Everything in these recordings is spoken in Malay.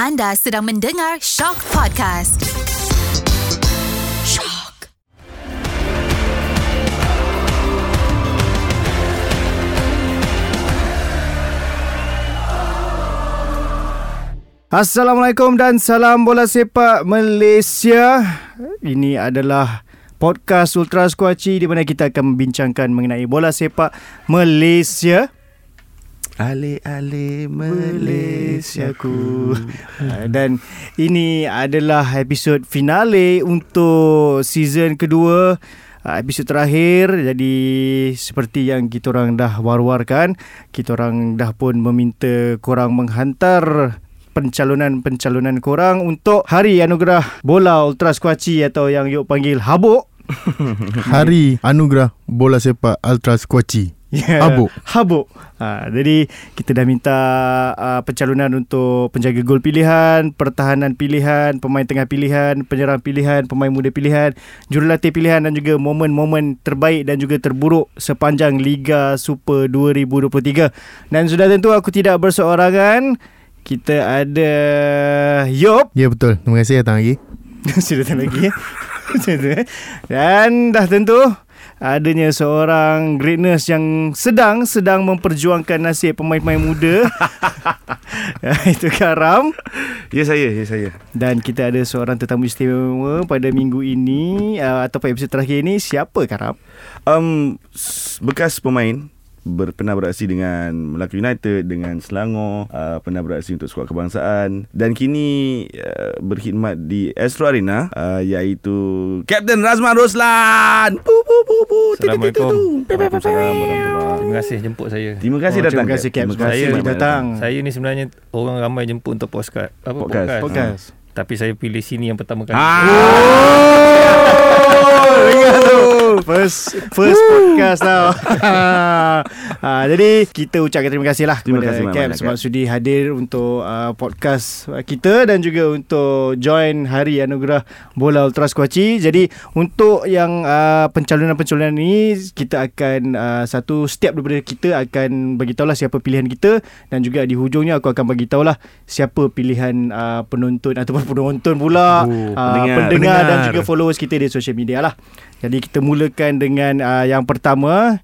Anda sedang mendengar Shock Podcast. Shock. Assalamualaikum dan salam bola sepak Malaysia. Ini adalah podcast Ultra Squatchy di mana kita akan membincangkan mengenai bola sepak Malaysia. Ale-ale Malaysiaku. Ah, Dan ini adalah episod finale untuk season kedua uh, episod terakhir jadi seperti yang kita orang dah war-warkan kita orang dah pun meminta korang menghantar pencalonan-pencalonan korang untuk Hari Anugerah Bola Ultra Squatchy atau yang yuk panggil Habuk Hari Anugerah Bola Sepak Ultra Squatchy. Yeah. Habuk. Habuk. Ha, jadi kita dah minta uh, pencalonan untuk penjaga gol pilihan, pertahanan pilihan, pemain tengah pilihan, penyerang pilihan, pemain muda pilihan, jurulatih pilihan dan juga momen-momen terbaik dan juga terburuk sepanjang Liga Super 2023. Dan sudah tentu aku tidak berseorangan. Kita ada Yop. Ya betul. Terima kasih datang lagi. Sudah datang lagi. Dan dah tentu adanya seorang greatness yang sedang sedang memperjuangkan nasib pemain-pemain muda. Itu Karam. Ya saya, ya saya. Dan kita ada seorang tetamu istimewa pada minggu ini uh, atau pada episod terakhir ini. Siapa Karam? Um, bekas pemain ber, pernah beraksi dengan Melaka United, dengan Selangor, uh, pernah beraksi untuk skuad kebangsaan dan kini uh, berkhidmat di Astro Arena uh, iaitu Captain Razman Roslan. Pu pu pu pu. Assalamualaikum. Terima kasih jemput saya. Terima kasih Oh, datang. terima kasih, Cap. Terima Terima kasih kasih banyak datang. Saya ni sebenarnya orang ramai jemput untuk podcast. Apa Podcast. podcast? Podcast. Tapi saya pilih sini yang pertama kali. Oh, ingat tu. First first podcast tau. ha, jadi kita ucapkan terima kasih lah Terima kepada kasih Cap banyak-banyak, sebab sudi hadir untuk uh, podcast kita dan juga untuk join Hari Anugerah Bola Ultra Squatchy. Jadi untuk yang uh, pencalonan-pencalonan ni kita akan uh, satu step daripada kita akan bagi tahulah siapa pilihan kita dan juga di hujungnya aku akan bagi tahulah siapa pilihan uh, penonton ataupun penonton pula Oh, uh, pendengar. pendengar dan juga followers kita di social media lah. Jadi kita mulakan dengan uh, yang pertama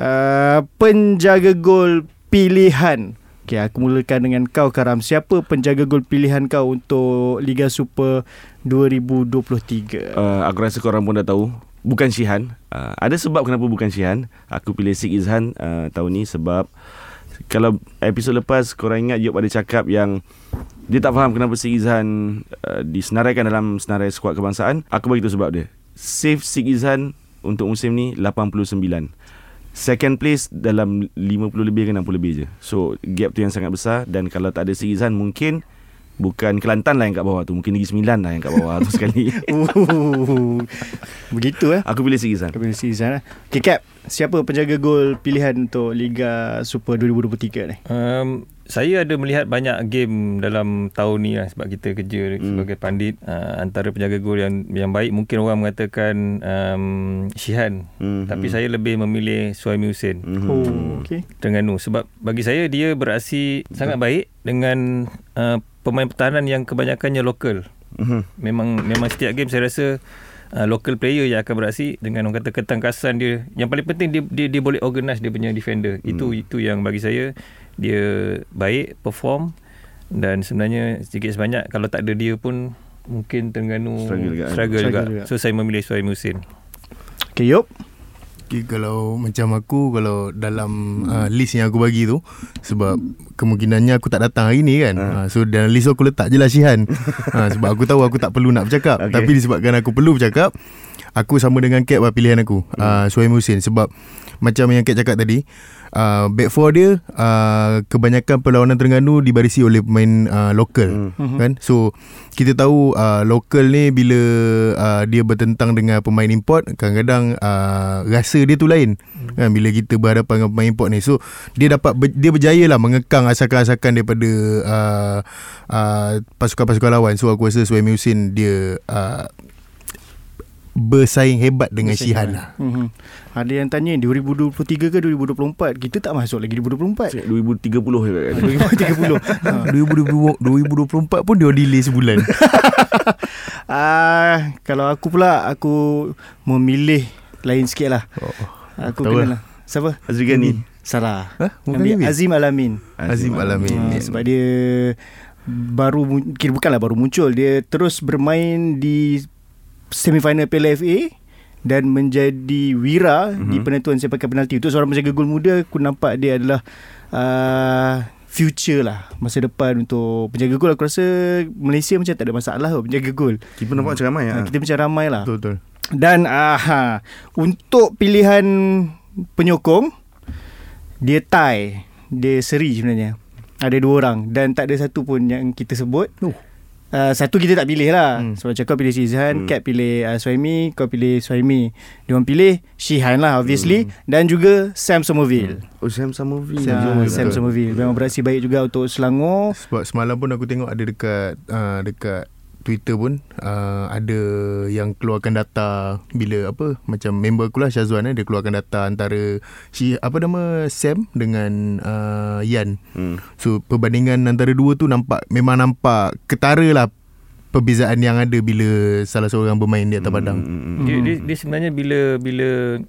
uh, penjaga gol pilihan. Okay, aku mulakan dengan kau Karam. Siapa penjaga gol pilihan kau untuk Liga Super 2023? Uh, aku rasa korang pun dah tahu Bukan Shihan uh, Ada sebab kenapa bukan Shihan Aku pilih Sik Izhan uh, tahun ni sebab Kalau episod lepas korang ingat Yop ada cakap yang Dia tak faham kenapa Sik Izhan uh, Disenaraikan dalam senarai skuad kebangsaan Aku bagi tahu sebab dia Save Sik Izhan untuk musim ni 89 Second place dalam 50 lebih ke 60 lebih je. So gap tu yang sangat besar Dan kalau tak ada Sik Izhan mungkin Bukan Kelantan lah yang kat bawah tu Mungkin Negeri Sembilan lah yang kat bawah tu sekali Uh, begitu eh. Aku pilih Sik Izhan Kau pilih season eh. Okay Cap, siapa penjaga gol pilihan untuk Liga Super 2023 ni? Um, saya ada melihat banyak game dalam tahun ni lah sebab kita kerja Hmm. sebagai pandit. Uh, antara penjaga gol yang yang baik mungkin orang mengatakan um, Shihan. Mhm. Tapi saya lebih memilih Suhaimi Hussein. Mhm. Oh, okay. Terengganu sebab bagi saya dia beraksi sangat baik dengan uh, pemain pertahanan yang kebanyakannya lokal. Mhm. Memang memang setiap game saya rasa uh, local player yang akan beraksi dengan orang kata ketangkasan dia. Yang paling penting dia dia, dia boleh organize dia punya defender. Hmm. Itu itu yang bagi saya dia baik perform dan sebenarnya sedikit sebanyak kalau tak ada dia pun mungkin Terengganu Struggle juga, kan? struggle juga. Struggle juga. So saya memilih Suhaimi Hussein. Okay, Yop. Okay, kalau macam aku kalau dalam uh, list yang aku bagi tu sebab kemungkinannya aku tak datang hari ni kan. Ha. Uh. so dalam list aku letak je lah Shihan. uh, sebab aku tahu aku tak perlu nak bercakap. Okay. Tapi disebabkan aku perlu bercakap, aku sama dengan Cap lah pilihan aku. Uh, Suhaimi Hussein sebab macam yang Cap cakap tadi, uh, back four dia uh, kebanyakan perlawanan Terengganu dibarisi oleh pemain uh, lokal Hmm. kan? So kita tahu uh, lokal ni bila uh, dia bertentang dengan pemain import kadang-kadang uh, rasa dia tu lain kan? Bila kita berhadapan dengan pemain import ni. So dia dapat ber, dia berjaya lah mengekang asakan-asakan daripada uh, uh, pasukan-pasukan lawan. So aku rasa Suhaimi Hussein dia uh, bersaing hebat dengan Bersaing Shihan hebat. lah. Mhm. Ada yang tanya 2023 ke 2024? Kita tak masuk lagi 2024. 2030 je kan 2030. ha. 2020 2024 pun dia delay sebulan. Ah, kalau aku pula aku memilih lain sikit lah. oh. Aku Tahu kenal lah. Siapa? Azri Ghani Salah. Ha? Bukan Nabi Nabi? Azim Alamin. Azim Alamin. Ha, sebab dia baru kira bukanlah baru muncul dia terus bermain di semifinal Piala FA dan menjadi wira mm-hmm. di penentuan sepakan penalti untuk seorang penjaga gol muda aku nampak dia adalah uh, future lah masa depan untuk penjaga gol aku rasa Malaysia macam tak ada masalah kot penjaga gol Keeper nampak macam ramai ha. kita macam ramai lah Betul betul. dan uh, untuk pilihan penyokong dia tie, dia seri sebenarnya. Ada dua orang dan tak ada satu pun yang kita sebut. Oh. Uh, satu kita tak pilih lah Hmm. hmm. Sebab cakap pilih Sizhan Hmm. hmm. Kat pilih uh, Suhaimi Kau pilih Suhaimi Dia orang pilih Shihan lah obviously hmm. Dan juga Sam Somerville Oh Sam Somerville Sam, Somerville, Sam. Somerville Memang beraksi baik juga Untuk Selangor Sebab semalam pun aku tengok ada dekat uh, dekat Twitter pun uh, ada yang keluarkan data bila apa macam member aku lah Syazwan eh dia keluarkan data antara si apa nama Sam dengan uh, Yan. hmm. So perbandingan antara dua tu nampak memang nampak ketara lah perbezaan yang ada bila salah seorang bermain di atas padang. Hmm, hmm, hmm. Dia, dia, dia sebenarnya bila bila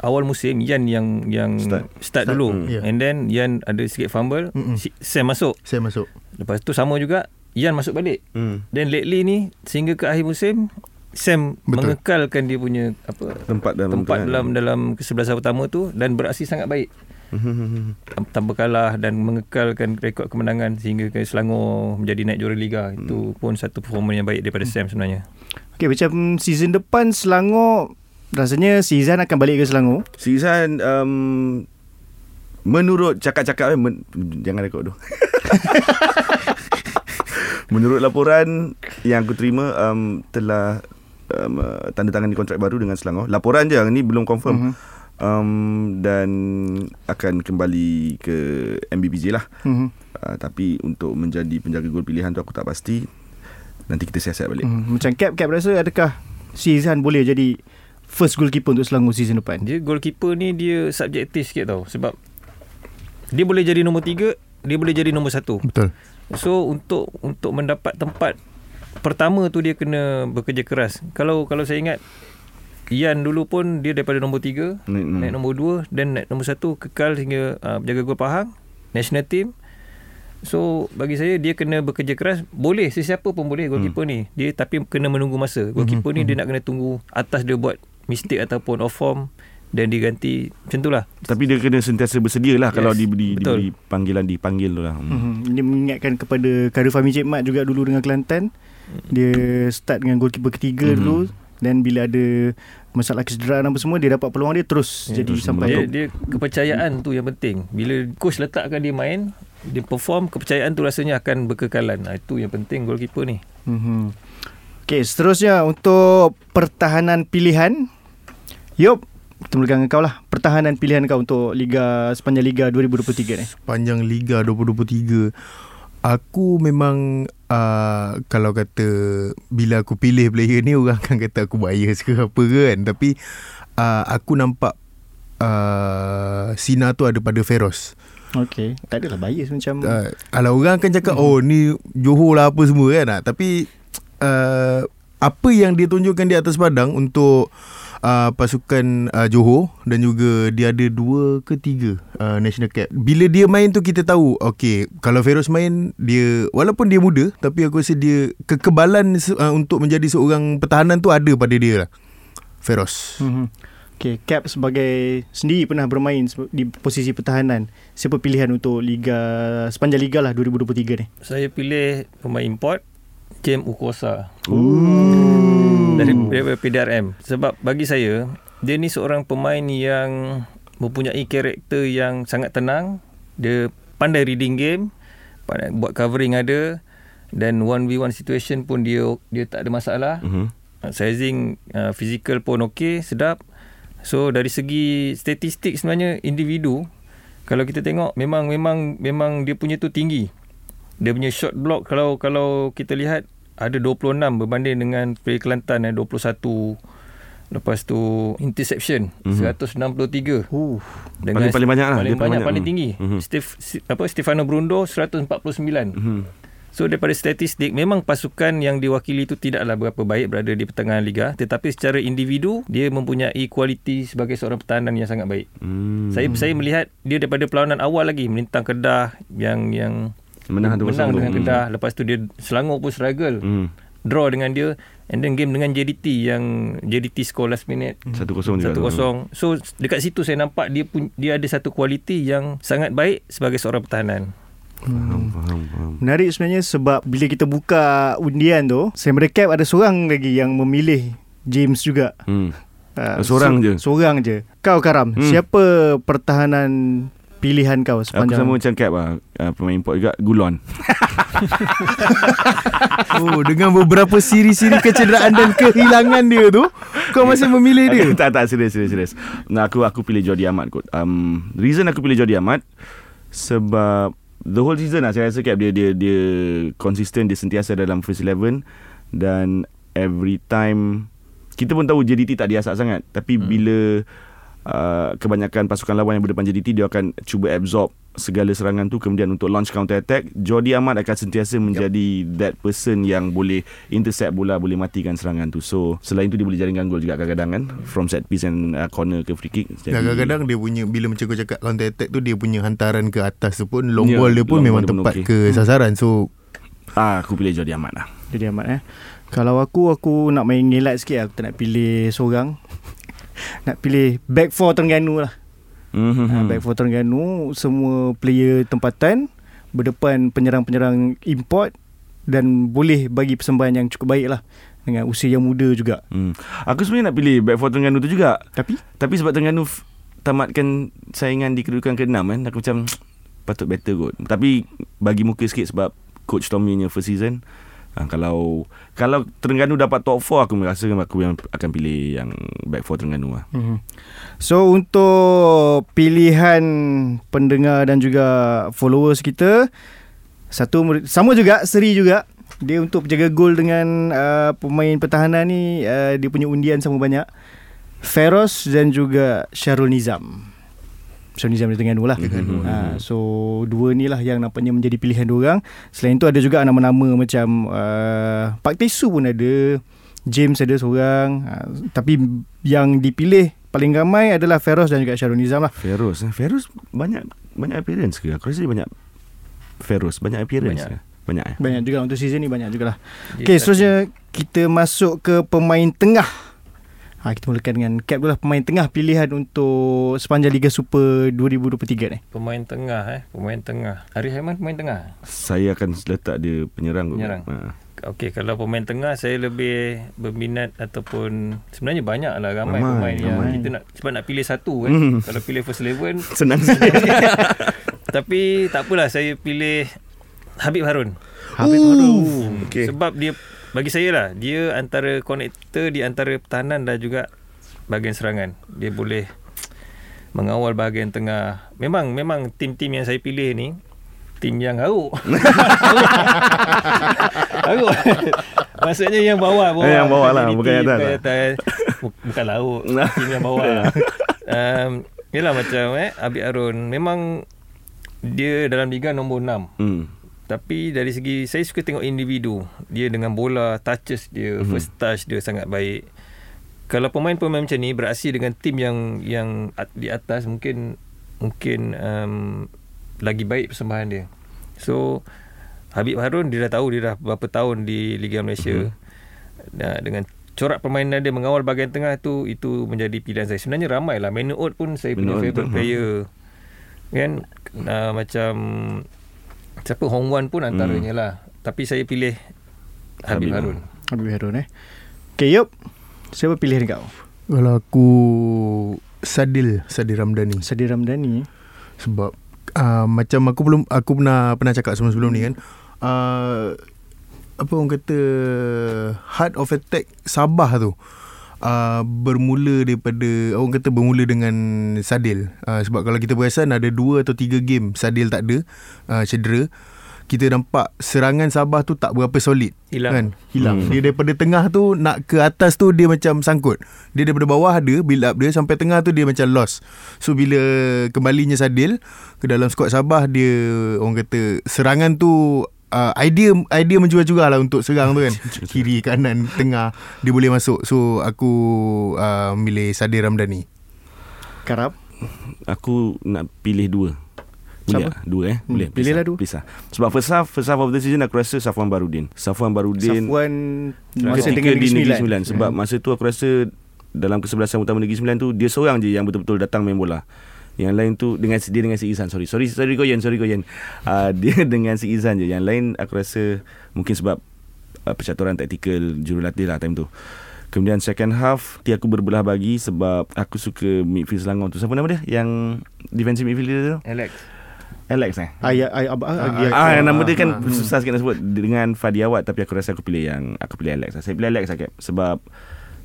awal musim Yan yang yang Start. start, Start, dulu mm. Yeah. and then Yan ada sikit fumble Mm-mm. si- Sam masuk Saya masuk. lepas tu sama juga Yan masuk balik. Hmm. then lately ni sehingga ke akhir musim Sam Betul. Mengekalkan dia punya apa Tempat dalam tempat tu kan. dalam dalam kesebelasan pertama tu dan beraksi sangat baik. Hmm, tanpa kalah dan mengekalkan rekod kemenangan sehingga ke Selangor menjadi naik juara liga. Itu pun satu performance yang baik daripada Sam sebenarnya. Okay macam season depan Selangor Rasanya Sizhan akan balik ke Selangor? Sizhan um, Menurut cakap-cakap eh, men, Jangan rekod tu Menurut laporan Yang aku terima um, Telah um, uh, Tanda tangan kontrak baru dengan Selangor Laporan je Ni belum confirm Mhm. um, Dan Akan kembali ke MBPJ lah mm-hmm. uh, Tapi untuk menjadi penjaga gol pilihan tu Aku tak pasti Nanti kita siasat balik Mm-hmm. Macam Cap Cap rasa adakah Sizhan boleh jadi First goalkeeper untuk Selangor season depan Dia goalkeeper ni dia subjektif sikit tau sebab dia boleh jadi nombor tiga, dia boleh jadi nombor satu. Betul. So untuk untuk mendapat tempat pertama tu dia kena bekerja keras. Kalau kalau saya ingat Ian dulu pun dia daripada nombor tiga Naik- hmm. naik nombor dua dan naik nombor satu kekal hingga uh, berjaga gol Pahang national team. So bagi saya dia kena bekerja keras boleh sesiapa pun boleh goalkeeper hmm. ni dia tapi kena menunggu masa goalkeeper hmm. ni dia nak kena tunggu atas dia buat mistake ataupun off form dan diganti macam tu lah Tapi dia kena sentiasa bersedia lah Yes, Kalau diberi, betul. diberi panggilan Dipanggil tu lah hmm. Mm-hmm. Ini mengingatkan kepada Karu Fahmi Cik Mat juga dulu dengan Kelantan. Dia start dengan goalkeeper ketiga Mhm. mm-hmm. dulu dan bila ada masalah kecederaan apa semua dia dapat peluang dia terus Ya, jadi terus sampai dia, dia kepercayaan tu yang penting bila coach letakkan dia main dia perform kepercayaan tu rasanya akan berkekalan ha, itu yang penting goalkeeper ni Mm-hmm. Okey, seterusnya untuk pertahanan pilihan. Yup, mulakan dengan kau lah. Pertahanan pilihan kau untuk liga sepanjang liga 2023 ni. Panjang Liga 2023 Aku memang uh, Kalau kata Bila aku pilih player ni Orang akan kata aku bias ke apa ke kan Tapi uh, Aku nampak uh, Sina tu ada pada Feroz Okey, tak adalah bias macam uh, Kalau orang akan cakap Oh ni Johor lah apa semua kan Tapi uh, Apa yang dia tunjukkan di atas padang Untuk uh, pasukan uh, Johor dan juga dia ada dua ke tiga uh, national cap. Bila dia main tu kita tahu okey kalau Feroz main dia walaupun dia muda tapi aku rasa dia kekebalan uh, untuk menjadi seorang pertahanan tu ada pada dia lah. Feroz. Mm-hmm. Okay, Cap sebagai sendiri pernah bermain di posisi pertahanan. Siapa pilihan untuk liga sepanjang liga lah 2023 ni? saya pilih pemain import James Ukosa Ooh. Dari PDRM sebab bagi saya dia ni seorang pemain yang mempunyai karakter yang sangat tenang. Dia pandai reading game pandai buat covering ada dan 1v1 situation pun dia dia tak ada masalah. Mhm. uh, sizing uh, physical pun okey sedap. So dari segi statistik sebenarnya individu kalau kita tengok memang memang memang dia punya tu tinggi. Dia punya shot block kalau kalau kita lihat ada 26 berbanding dengan player Kelantan eh 21 Lepas tu interception Mhm. 163. Uh, Dengan Paling- paling banyak lah. Paling Dia banyak, paling tinggi. Mhm. Steve, si- apa Stefano Brundo 149. Hmm. So daripada statistik memang pasukan yang diwakili itu tidaklah berapa baik berada di pertengahan liga tetapi secara individu dia mempunyai kualiti sebagai seorang pertahanan yang sangat baik. Hmm. Saya saya melihat dia daripada perlawanan awal lagi melintang Kedah yang yang menang tu menang dengan Hmm. Kedah lepas tu dia Selangor pun struggle Hmm. draw dengan dia and then game dengan JDT yang JDT score last minute Satu kosong juga. tu. 1-0. So dekat situ saya nampak dia pun dia ada satu kualiti yang sangat baik sebagai seorang pertahanan. Faham, faham, faham. menarik sebenarnya sebab bila kita buka undian tu, saya merekap ada seorang lagi yang memilih James juga. Hmm. Uh, Seorang je? Seorang je. Kau Karam, Hmm. siapa pertahanan pilihan kau Aku sepanjang sama macam Cap lah uh, Pemain import juga Gulon Oh, dengan beberapa siri-siri kecederaan dan kehilangan dia tu, kau masih memilih dia. tak tak serius serius serius. Nah aku aku pilih Jordi Amat kot. Um reason aku pilih Jordi Amat sebab the whole season lah saya rasa Cap dia dia dia konsisten dia sentiasa dalam first 11 dan every time kita pun tahu JDT tak diasak sangat tapi hmm. bila uh, kebanyakan pasukan lawan yang berdepan JDT dia akan cuba absorb segala serangan tu kemudian untuk launch counter attack. Jordi Amat akan sentiasa menjadi that person yang boleh intercept bola boleh matikan serangan tu. So selain tu dia boleh jaringkan gol juga kadang-kadang kan from set piece and uh, corner ke free kick. Jadi- Dan kadang-kadang dia punya Bila macam kau cakap Counter attack tu Dia punya hantaran ke atas tu pun Long Ya, ball dia pun long Memang dia tepat okey. ke sasaran. So ah aku pilih Jordi Amat lah. Jadi Ahmad eh. Kalau aku aku nak main ngelat sikit aku tak nak pilih seorang. Nak pilih back four Terengganu lah. mm-hmm. Hmm. Back four Terengganu semua player tempatan berdepan penyerang-penyerang import dan boleh bagi persembahan yang cukup baik lah dengan usia yang muda juga. hmm. aku sebenarnya nak pilih back for Terengganu tu juga Tapi Tapi sebab Terengganu f- tamatkan saingan di kedudukan ke-6 kan aku macam patut better kot. Tapi bagi muka sikit sebab coach Tommy punya first season ha, kalau kalau Terengganu dapat top 4 aku rasa aku yang akan pilih yang back for Terengganu lah. Mhm. So untuk pilihan pendengar dan juga followers kita satu sama juga seri juga dia untuk penjaga gol dengan uh, pemain pertahanan ni uh, dia punya undian sama banyak Feroz dan juga Syarul Nizam. Syarul Nizam dari Terengganu lah. Terengganu. Ha, so dua ni lah yang nampaknya menjadi pilihan dua orang. Selain tu ada juga nama-nama macam uh, Pak Tesu pun ada. James ada seorang. Ha, tapi yang dipilih paling ramai adalah Feroz dan juga Syarul Nizam lah. Feroz eh. Feroz banyak banyak appearance ke? Aku rasa dia banyak Feroz banyak appearance Banyak. ke? Banyak eh. Banyak juga untuk season ni banyak jugalah. Okey, tak- seterusnya kita masuk ke pemain tengah. Ha, kita mulakan dengan Cap dulu lah pemain tengah pilihan untuk sepanjang Liga Super 2023 ni. Pemain tengah eh, pemain tengah. Ari Haiman pemain tengah. Saya akan letak dia penyerang. Penyerang. Ha. Okey, kalau pemain tengah saya lebih berminat ataupun sebenarnya banyak lah ramai, Ramai, pemain yang ramai. kita nak sebab nak pilih satu kan. Hmm. Kalau pilih first eleven Senang tapi tak apalah saya pilih Habib Harun. Habib Harun. Okey. Sebab dia bagi saya lah dia antara konektor di antara pertahanan dan juga bahagian serangan. Dia boleh mengawal bahagian tengah. Memang memang tim-tim yang saya pilih ni tim yang haruk. haruk. Maksudnya yang bawah bawah. Yang bawah lah, Bukan yang atas Bukan, lah. atas. Bukan laut. tim yang bawah. um, Yelah macam eh Habib Harun memang dia dalam liga nombor 6. hmm. Tapi dari segi saya suka tengok individu. Dia dengan bola, touches dia, mm-hmm. first touch dia sangat baik. Kalau pemain-pemain macam ni beraksi dengan tim yang yang di atas mungkin mungkin um, lagi baik persembahan dia. So Habib Harun dia dah tahu dia dah berapa tahun di Liga Malaysia. Mm-hmm. Nah, dengan corak permainan dia mengawal bahagian tengah tu itu menjadi pilihan saya. Sebenarnya ramai lah. Manu Oat pun saya punya Manu Oat favourite betul. player. Kan uh, macam siapa Hong Wan pun antaranya lah. Tapi saya pilih Habib, Habib. Harun. Habib Harun eh. Okay, Yup. Siapa pilihan kau? Kalau aku Sadil Sadil Ramdhani Sadir Ramdhani. Sebab uh, Macam aku belum Aku pernah Pernah cakap sebelum-sebelum ni kan uh, Apa orang kata Heart of attack Sabah tu uh, Bermula daripada Orang kata bermula dengan Sadil uh, Sebab kalau kita perasan Ada dua atau tiga game Sadil tak ada uh, Cedera kita nampak serangan Sabah tu tak berapa solid. Hilang. Kan? Hilang. Hmm. Dia daripada tengah tu nak ke atas tu dia macam sangkut. Dia daripada bawah ada build up dia sampai tengah tu dia macam lost. So bila kembalinya Sadil ke dalam skuad Sabah dia orang kata serangan tu uh, idea idea menjual-jual lah untuk serang tu kan. Kiri, kanan, tengah dia boleh masuk. So aku uh, milih Sadil Ramdhani. Karab. Aku nak pilih dua boleh Siapa? tak? Dua eh Boleh Hmm, pilihlah dua. Please lah Sebab first half First half of the season Aku rasa Safwan Barudin Safwan Barudin Safwan masa dengan di Negeri Sembilan. Sebab masa tu aku rasa Dalam kesebelasan utama Negeri Sembilan tu Dia seorang je yang betul-betul datang main bola yang lain tu dengan dia dengan si Izan. Sorry sorry sorry Goyen sorry Goyen. Uh, dia dengan si Izan je. Yang lain aku rasa mungkin sebab uh, percaturan taktikal jurulatih lah time tu. Kemudian second half dia aku berbelah bagi sebab aku suka midfield Selangor tu. Siapa nama dia? Yang defensive midfielder tu? Alex. Alex eh? Ayah ayah abah Ah, ah, yang nama dia kan susah sikit nak sebut. Dengan Fadi Awad tapi aku rasa aku pilih yang aku pilih Alex. lah. Saya pilih Alex lah Cap. Sebab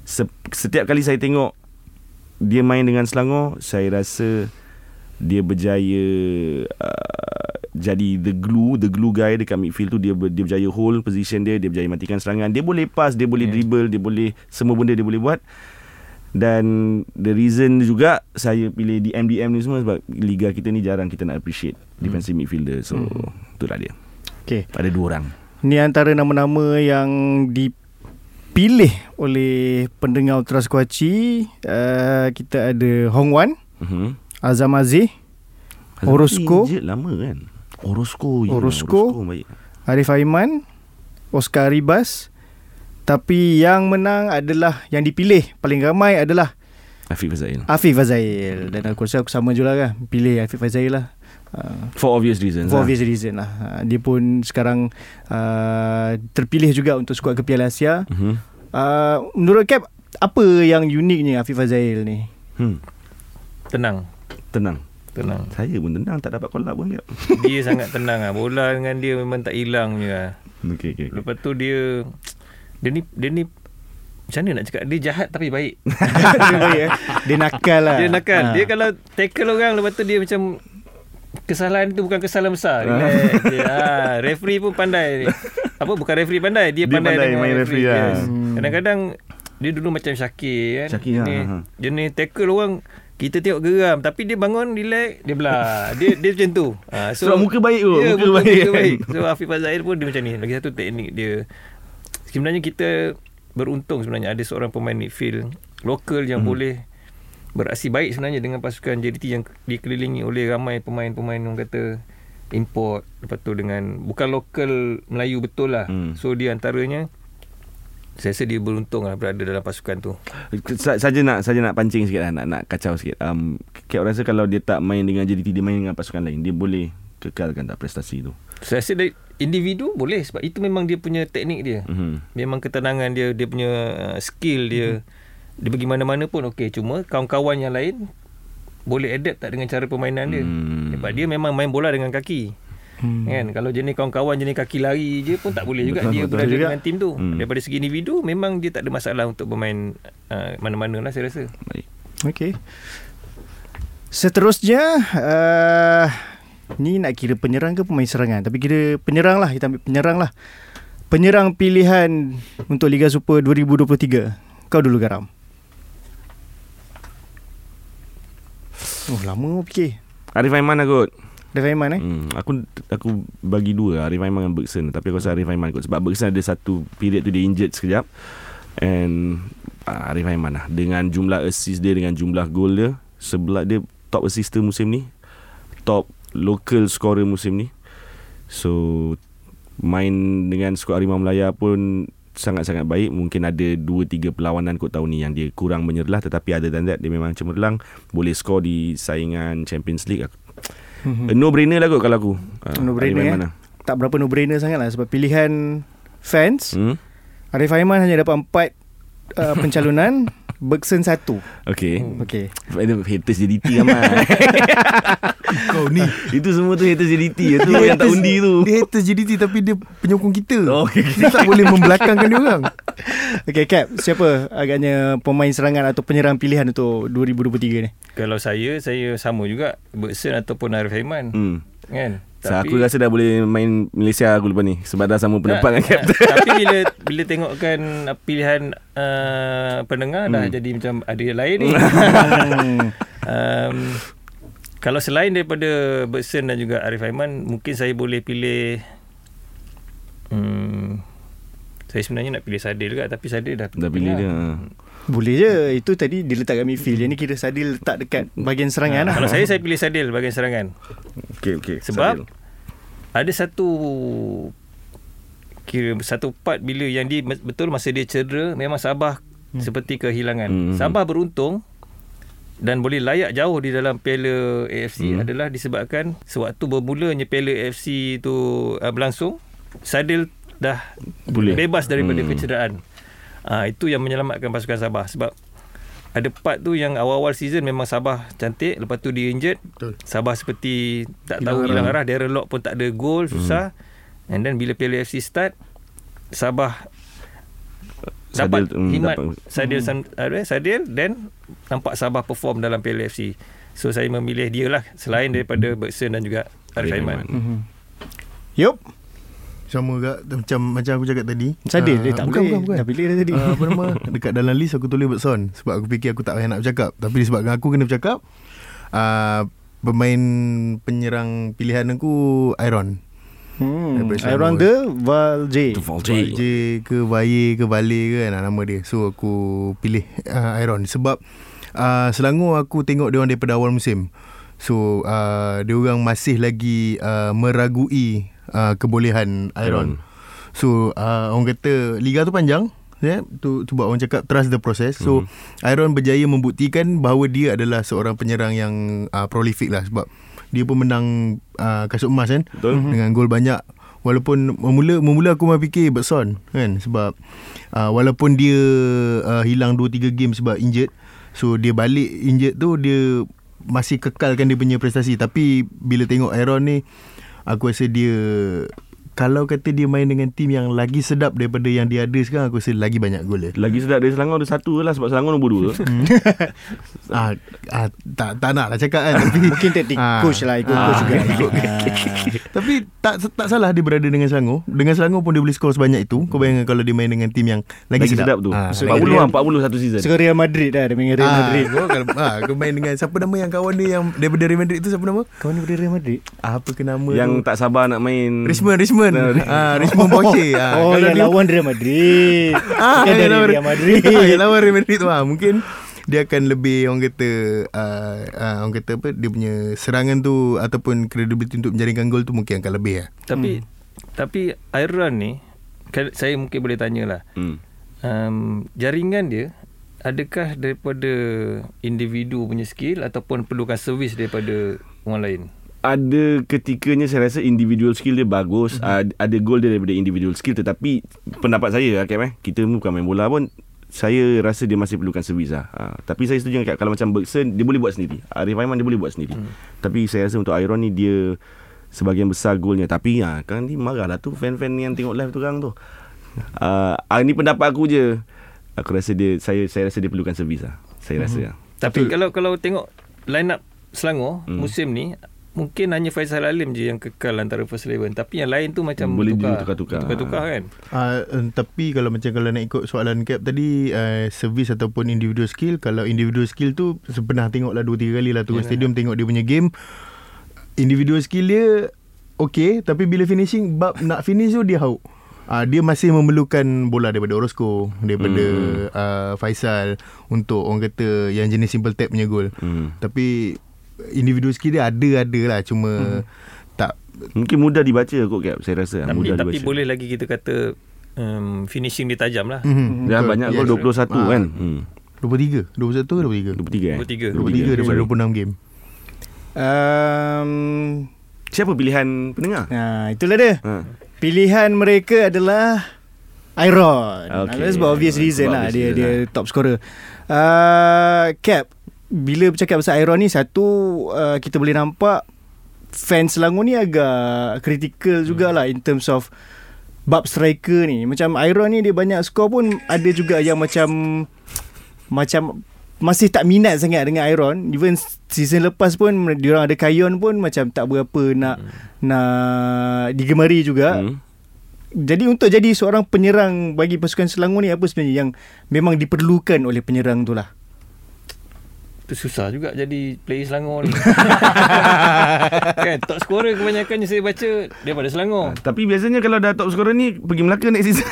se- setiap kali saya tengok dia main dengan Selangor, saya rasa dia berjaya uh, jadi the glue, the glue guy dekat midfield tu dia ber, dia berjaya hold position dia, dia berjaya matikan serangan. Dia boleh pass, dia boleh Yeah. dribble, dia boleh semua benda dia boleh buat. Dan the reason juga saya pilih di MDM ni semua sebab liga kita ni jarang kita nak appreciate defensive midfielder. So Hmm. itulah dia. Okey. Ada dua orang. Ni antara nama-nama yang dipilih oleh pendengar Ultras Kuaci. Uh, kita ada Hong Wan, Uh-huh. Azam Aziz, Orozco. Lama kan. Orozco. ya, Orozco. baik. Arif Aiman, Oscar Ribas. Tapi yang menang adalah yang dipilih paling ramai adalah Afiq Fazail. Afif Fazail dan aku rasa aku sama juga lah pilih Afif Fazail lah. Uh, For obvious reasons. For lah. obvious reason lah uh, Dia pun sekarang uh, Terpilih juga untuk skuad ke Piala Asia Uh-huh. uh, Menurut Cap Apa yang uniknya Afif Fazail ni? Hmm. Tenang. Tenang. Tenang. Saya pun tenang tak dapat collab pun. Dia sangat tenang ah. Bola dengan dia memang tak hilang je ah. Okey okey. okey. Lepas tu dia dia ni dia ni macam mana nak cakap dia jahat tapi baik. dia, baik, eh? dia nakal lah Dia nakal. Ah. Dia kalau tackle orang lepas tu dia macam kesalahan tu bukan kesalahan besar. Relax je. Ha, referee pun pandai. Apa bukan referee pandai, dia, Dia pandai, pandai main referee, referee. lah. Yes. Hmm. Kadang-kadang dia dulu macam Syakir kan. Syakir, dia ha, ha. dia ni tackle orang kita tengok geram tapi dia bangun relax dia belah. Dia dia macam tu. Ha, Sebab muka baik kot, Ya, muka muka, baik muka kan. baik. So Afiq Fazail pun dia macam ni. Lagi satu teknik dia. Sebenarnya kita beruntung sebenarnya ada seorang pemain midfield lokal yang Hmm. boleh beraksi baik sebenarnya dengan pasukan JDT yang dikelilingi oleh ramai pemain-pemain orang kata import lepas tu dengan bukan lokal Melayu betul lah. Hmm. So dia antaranya saya rasa dia beruntung lah berada dalam pasukan tu. Sa- saja nak saja nak pancing sikit lah nak nak kacau sikit. Um Kak rasa kalau dia tak main dengan JDT dia main dengan pasukan lain dia boleh kekalkan tak prestasi tu. Saya rasa dari individu boleh sebab itu memang dia punya teknik dia. Mhm. Memang ketenangan dia dia punya uh, skill dia dia pergi mana-mana pun okey cuma kawan-kawan yang lain boleh adapt tak dengan cara permainan dia. Hmm. Sebab dia memang main bola dengan kaki. Hmm. Kan kalau jenis kawan-kawan jenis kaki lari je pun tak boleh juga Betul, dia betul berada juga. dengan tim tu. Hmm. Daripada segi individu memang dia tak ada masalah untuk bermain uh, mana-mana lah saya rasa. Baik. Okey. Seterusnya uh, Ni nak kira penyerang ke pemain serangan Tapi kira penyerang lah Kita ambil penyerang lah Penyerang pilihan Untuk Liga Super 2023 Kau dulu garam Oh lama fikir Arif Aiman lah kot. Dah Aiman eh? Hmm, aku aku bagi dua Arif Aiman dengan Bergson. Tapi aku rasa Arif Aiman kot Sebab Bergson ada satu period tu dia injured sekejap. And uh, Arif Aiman lah. Dengan jumlah assist dia Dengan jumlah gol dia Sebelah dia top assister musim ni Top local scorer musim ni. So Main dengan skuad Harimau Melaya pun Sangat-sangat baik. Mungkin ada 2-3 perlawanan kot tahun ni Yang dia kurang menyerlah Tetapi ada than that Dia memang cemerlang. Boleh score di saingan Champions League Hmm. A no-brainer lah kot kalau aku uh, No-brainer, eh? Tak berapa no-brainer sangat lah Sebab pilihan Fans Hmm? Arif Aiman hanya dapat empat uh, Pencalonan Bergson satu. Okay Okey. Itu haters JDT ramai Kau ni. Itu semua tu haters JDT Itu yang tak undi tu. Dia haters JDT Tapi dia penyokong kita. Oh, okay. Dia tak boleh membelakangkan dia orang. Okey Cap Siapa agaknya Pemain serangan Atau penyerang pilihan Untuk 2023 ni? Kalau saya saya sama juga. Bergson ataupun Arif Aiman. hmm. Kan? So, aku rasa dah boleh main Malaysia aku lepas ni sebab dah sama pendapat dengan Tak, kapten. Tapi bila bila tengokkan uh, pilihan uh, pendengar dah Hmm. jadi macam ada yang lain ni. um, kalau selain daripada Bergson dan juga Arif Aiman, mungkin saya boleh pilih hmm, saya sebenarnya nak pilih Sadil juga tapi Sadil dah Dah pilih dia. Boleh je Itu tadi dia letak kat midfield Yang ni kira Sadil letak dekat bahagian serangan lah Kalau saya saya pilih Sadil bahagian serangan. Okey okey. Sebab Sadil. Ada satu kira satu part bila yang dia betul masa dia cedera memang Sabah hmm. seperti kehilangan. Hmm. Hmm. Sabah beruntung dan boleh layak jauh di dalam Piala AFC Hmm. adalah disebabkan sewaktu bermulanya Piala AFC tu uh, berlangsung Sadil dah Boleh. bebas daripada Hmm. kecederaan. Ah itu yang menyelamatkan pasukan Sabah sebab ada part tu yang awal-awal season memang Sabah cantik lepas tu dia injured Betul. Sabah seperti tak Hilang tahu arah. hilang arah. Darren Lock pun tak ada gol susah. And then bila Piala AFC start Sabah dapat Sadil, hmm, himat dapat- Sadil Sam- apa, Sadil dan nampak Sabah perform dalam Piala AFC so saya memilih dia lah selain daripada Bergson dan juga Arif Aiman. Mhm. Yup Sama juga macam macam aku cakap tadi. Sadil Ah, dia tak bukan, boleh. bukan, bukan. Dah pilih dah tadi. Uh, apa nama? Dekat dalam list aku tulis Bergson Sebab aku fikir aku tak payah nak bercakap. Tapi disebabkan aku kena bercakap uh, Pemain penyerang pilihan aku Iron. Hmm. Iron the Val J Tu Val J. J ke Vaye ke Vale ke kan? Nama dia. So aku pilih uh, Iron. Sebab uh, Selangor aku tengok dia orang daripada awal musim. So uh, dia orang masih lagi uh, meragui uh, kebolehan Iron. So uh, orang kata liga tu panjang ya tu tu buat orang cakap trust the process. So mm-hmm. Iron berjaya membuktikan bahawa dia adalah seorang penyerang yang uh, prolific lah sebab dia pun menang uh, kasut emas kan Betul. dengan gol banyak walaupun memula memula aku memang fikir Bergson kan sebab uh, walaupun dia uh, hilang 2 3 game sebab injured so dia balik injured tu dia masih kekalkan dia punya prestasi tapi bila tengok Aaron ni aku rasa dia kalau kata dia main dengan tim yang lagi sedap daripada yang dia ada sekarang aku rasa lagi banyak gol dia. Lagi sedap dari Selangor ada satu lah sebab Selangor nombor dua. ah, ah tak tak nak lah cakap kan tapi Mungkin taktik Ah. coach lah Ikut Ah, coach juga ikut Tapi tak tak salah dia berada dengan Selangor. Dengan Selangor pun dia boleh skor sebanyak itu. Kau bayangkan kalau dia main dengan tim yang lagi, Lagi sedap tu. Ah, 40 lagi- lah 40 satu season. Sekarang Real Madrid dah Dia main dengan Real Ah, Madrid kau kalau ah, kau main dengan siapa nama yang kawan dia yang daripada Real Madrid tu siapa nama? Kawan ni daripada Real Madrid Apa ke nama Yang tu? tak sabar nak main Richmond Richmond. Ah Richmond Boche. Ah, Oh kalau yang dia- lawan Real Madrid Ah, Yang lawan- Real Madrid Ah, yang lawan Real Madrid tu ah, mungkin dia akan lebih orang kata uh, uh, orang kata apa dia punya serangan tu ataupun credibility untuk menjaringkan gol tu mungkin akan lebih lah. tapi tapi Iron ni kan- saya mungkin boleh tanyalah Hmm. um, jaringan dia adakah daripada individu punya skill ataupun perlukan servis daripada orang lain ada ketikanya saya rasa individual skill dia bagus Mhm. mm-hmm. ada gol dia daripada individual skill tetapi pendapat saya Hakim eh kita bukan main bola pun saya rasa dia masih perlukan servis lah. Ha, tapi saya setuju dengan kalau macam Bergson dia boleh buat sendiri. Arif Aiman dia boleh buat sendiri. Hmm. Tapi saya rasa untuk Iron ni dia sebahagian besar golnya tapi ha, kan ni marah lah tu fan-fan yang tengok live tu orang tu. Uh, ni pendapat aku je. Aku rasa dia saya saya rasa dia perlukan servis lah. Saya rasa. Mhm. lah. tapi kalau kalau tengok line up Selangor Hmm. musim ni mungkin hanya Faisal Alim je yang kekal antara first eleven tapi yang lain tu macam Boleh bertukar ditukar-tukar. tukar-tukar kan Uh, tapi kalau macam kalau nak ikut soalan cap tadi uh, servis ataupun individual skill kalau individual skill tu pernah tengok lah 2 3 kali lah turun Yalah. stadium tengok dia punya game individual skill dia okay tapi bila finishing bab nak finish tu dia hauk Uh, dia masih memerlukan bola daripada Orozco daripada Hmm. hmm. uh, Faisal untuk orang kata yang jenis simple tap punya gol Hmm. tapi individual skill dia ada-ada lah cuma hmm. tak Mungkin mudah dibaca kot Cap Saya rasa tapi mudah tapi dibaca boleh lagi kita kata um, finishing dia tajam lah Mhm, Dah betul. banyak Yes. gol 21 Ah. kan hmm. 23 21 ke 23 23 eh 23 23 daripada 26 game um, Siapa pilihan pendengar? Nah itulah dia Ha. Pilihan mereka adalah Iron Okay. okay. Sebab obvious reason Sebab lah obvious Dia reason dia lah. top scorer uh, Cap Bila bercakap pasal Iron ni Satu uh, Kita boleh nampak Fans Selangor ni agak Critical Hmm. jugalah In terms of Bab striker ni Macam Iron ni Dia banyak skor pun Ada juga yang macam Macam masih tak minat sangat dengan Iron even season lepas pun diorang ada Kayon pun macam tak berapa nak hmm. nak digemari juga hmm. jadi untuk jadi seorang penyerang bagi pasukan Selangor ni apa sebenarnya yang memang diperlukan oleh penyerang tu lah susah juga jadi player Selangor ni. kan top scorer kebanyakannya saya baca daripada Selangor. Ha, tapi biasanya kalau dah top scorer ni pergi Melaka next season.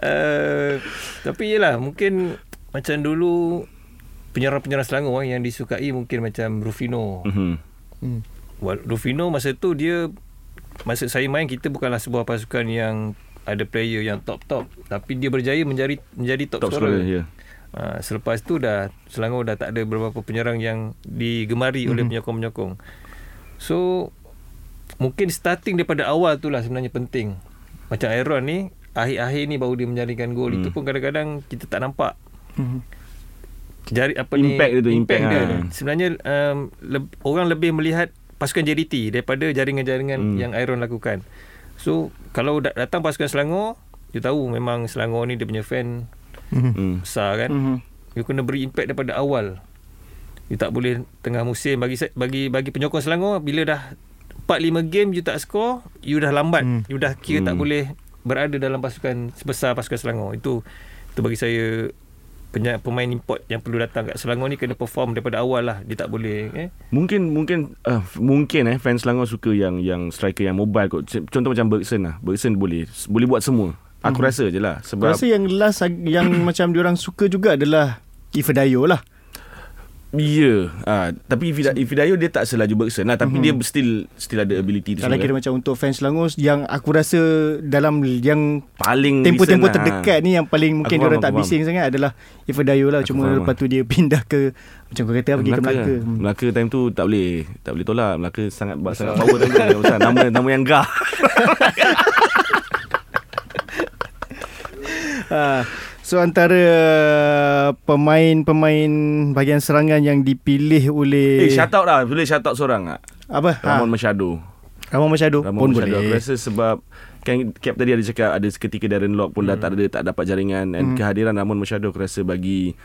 uh, tapi yelah mungkin macam dulu penyerang-penyerang Selangor eh, yang disukai mungkin macam Rufino. Mm-hmm. Hmm. Rufino masa tu dia masa saya main kita bukanlah sebuah pasukan yang ada player yang top-top tapi dia berjaya menjadi menjadi top, top scorer. scorer yeah. Ha, selepas tu dah Selangor dah tak ada beberapa penyerang yang digemari mm-hmm. oleh penyokong-penyokong. So mungkin starting daripada awal tu lah sebenarnya penting. Macam Aaron ni akhir-akhir ni baru dia menjaringkan gol mm. itu pun kadang-kadang kita tak nampak. Mm-hmm. Jari apa impact ni itu impact, impact dia. Ha. Sebenarnya um, le- orang lebih melihat pasukan JDT daripada jaringan-jaringan mm. yang Aaron lakukan. So kalau datang pasukan Selangor, you tahu memang Selangor ni dia punya fan mm-hmm. besar kan. Mm-hmm. You kena beri impact daripada awal. You tak boleh tengah musim bagi bagi bagi penyokong Selangor bila dah 4 5 game you tak score, you dah lambat. Mm. You dah kira mm. tak boleh berada dalam pasukan sebesar pasukan Selangor. Itu itu bagi saya pemain import yang perlu datang kat Selangor ni kena perform daripada awal lah. Dia tak boleh eh. Mungkin mungkin uh, mungkin eh fans Selangor suka yang yang striker yang mobile kot. Contoh macam Bergson lah. Bergson boleh boleh buat semua. Aku hmm. rasa je lah sebab aku rasa yang last yang macam diorang suka juga adalah Ifedayo lah Ya, yeah. tapi Ifidayo dia tak selaju Bergson lah tapi mm-hmm. dia still still ada ability tu. Kalau kira macam untuk fans Selangor yang aku rasa dalam yang paling tempo-tempo lah. terdekat ni yang paling mungkin dia orang tak bising sangat adalah Ifidayo lah aku cuma lepas tu dia pindah ke macam kau kata pergi Melaka. ke Melaka. Hmm. Melaka time tu tak boleh tak boleh tolak. Melaka sangat sangat power tu. nama nama yang gah. ha. So antara pemain-pemain bahagian serangan yang dipilih oleh Eh shout out lah Boleh shout out seorang tak? Apa? Ramon ha. Machado Ramon Machado Ramon pun Machado. boleh Aku rasa sebab Kan Cap tadi ada cakap Ada seketika Darren Lock pun hmm. dah tak ada Tak dapat jaringan Dan hmm. kehadiran Ramon Machado Aku rasa bagi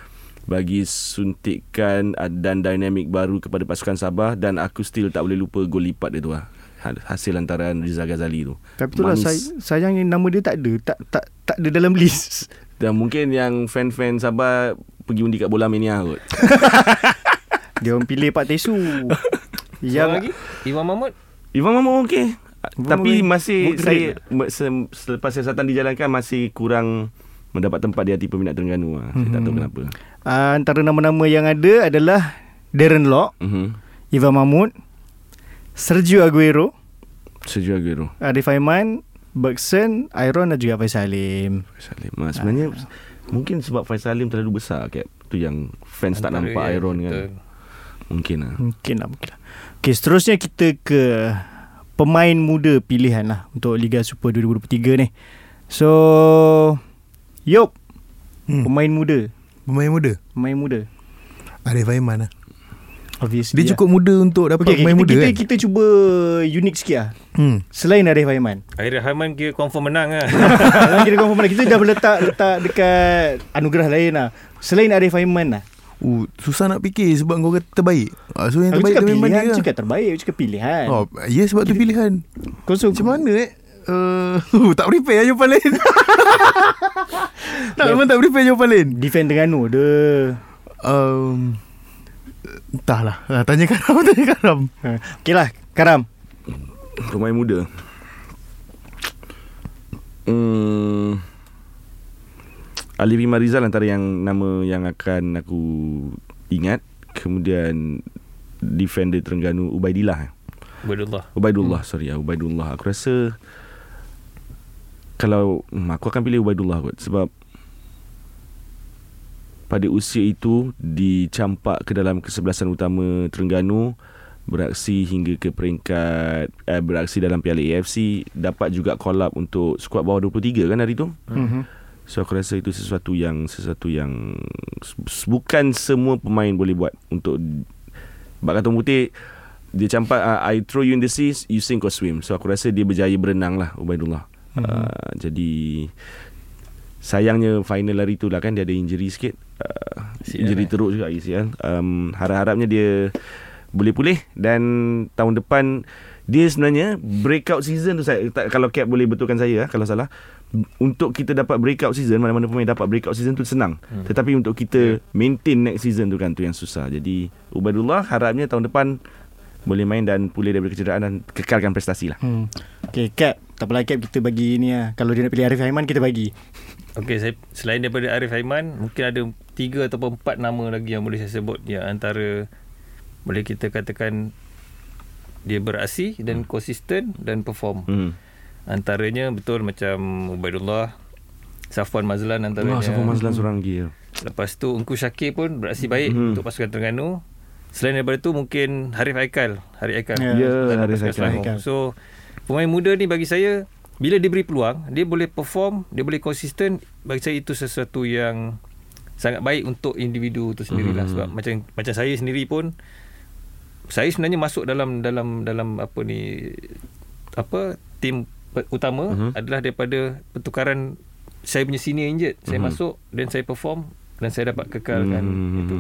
bagi suntikan dan dinamik baru kepada pasukan Sabah dan aku still tak boleh lupa gol lipat dia tu lah hasil lantaran Rizal Ghazali tu. Tapi itulah say, sayangnya nama dia tak ada tak tak tak ada dalam list. Dan mungkin yang fan-fan Sabah pergi undi kat bola mania kot. Dia orang pilih Pak Tesu. yang lagi? Iwan Mahmud? Iwan Mahmud okey. Tapi masih saya selepas siasatan dijalankan masih kurang mendapat tempat di hati peminat Terengganu. Hmm. Saya tak tahu hmm. kenapa. Uh, antara nama-nama yang ada adalah Darren Lock, uh-huh. Ivan Mahmud, Sergio Aguero, Sergio Aguero, Arif Aiman, Bergson, Iron dan juga Faisal Salim. Faisal Salim. Ha, sebenarnya ha. mungkin sebab Faisal Salim terlalu besar cap. Tu yang fans Antara tak nampak ya, Iron kan. Mungkin lah. Mungkin lah. Mungkin lah. Okay, seterusnya kita ke pemain muda pilihan lah untuk Liga Super 2023 ni. So, Yop. Hmm. Pemain muda. Pemain muda? Pemain muda. Arif Aiman lah. Obviously Dia cukup lah. muda untuk dapat okay, pemain kita, muda kita, kan Kita cuba unik sikit lah hmm. Selain Arif Haiman Arif Haiman kira confirm menang lah Kira confirm menang Kita dah letak letak dekat anugerah lain lah Selain Arif Haiman lah Uh, susah nak fikir sebab kau kata terbaik. Ah, so yang terbaik tu memang dia. Cakap terbaik, cakap pilihan. Oh, ya yeah, sebab tu pilihan. Kau so, macam mana eh? Uh, tak prepare jawapan lain. tak memang tak prepare jawapan lain. Defend dengan tu. Dia um, Entahlah ha, Tanya Karam Tanya Karam ha. Okey lah Karam Pemain muda. Hmm. Ali Bima Rizal Antara yang Nama yang akan Aku Ingat. Kemudian Defender Terengganu Ubaidillah. Ubaidullah. Ubaidullah hmm. Sorry ya Ubaidullah. Aku rasa Kalau hmm, Aku akan pilih Ubaidullah kot Sebab pada usia itu dicampak ke dalam kesebelasan utama Terengganu beraksi hingga ke peringkat eh, beraksi dalam Piala AFC dapat juga call up untuk skuad bawah 23 kan hari tu. Mm-hmm. So aku rasa itu sesuatu yang sesuatu yang bukan semua pemain boleh buat untuk bak kata putih dia campak uh, I throw you in the sea you sink or swim. So aku rasa dia berjaya berenang lah Ubaidullah. Mm-hmm. Uh, jadi sayangnya final hari tu lah kan dia ada injury sikit. Uh, injury eh? teruk juga ACL. Um, harap-harapnya dia boleh pulih dan tahun depan dia sebenarnya breakout season tu saya tak, kalau Cap boleh betulkan saya ah, kalau salah untuk kita dapat breakout season mana-mana pemain dapat breakout season tu senang hmm. tetapi untuk kita maintain next season tu kan tu yang susah jadi Ubaidullah harapnya tahun depan boleh main dan pulih daripada kecederaan dan kekalkan prestasi lah Hmm. Okay, Cap. Tak apalah Cap, kita bagi ni lah. Kalau dia nak pilih Arif Aiman, kita bagi. Okey, saya selain daripada Arif Aiman, mungkin ada tiga ataupun empat nama lagi yang boleh saya sebut yang antara boleh kita katakan dia beraksi dan konsisten dan perform. hmm. Antaranya betul macam Ubaidullah, Safwan Mazlan antaranya. Wah, Safwan Mazlan seorang lagi ya. Lepas tu Engku Syakir pun beraksi baik Mhm. untuk pasukan Terengganu. Selain daripada tu mungkin Harif Aikal, Harif Aikal. Ya, Ya, dalam Harif Aikal. So pemain muda ni bagi saya bila diberi peluang, dia boleh perform, dia boleh konsisten. Bagi saya itu sesuatu yang sangat baik untuk individu tu sendirilah Mhm. sebab macam macam saya sendiri pun saya sebenarnya masuk dalam dalam dalam apa ni apa tim utama Mhm. adalah daripada pertukaran saya punya senior injured. Saya Mhm. masuk dan saya perform dan saya dapat kekalkan Hmm. itu.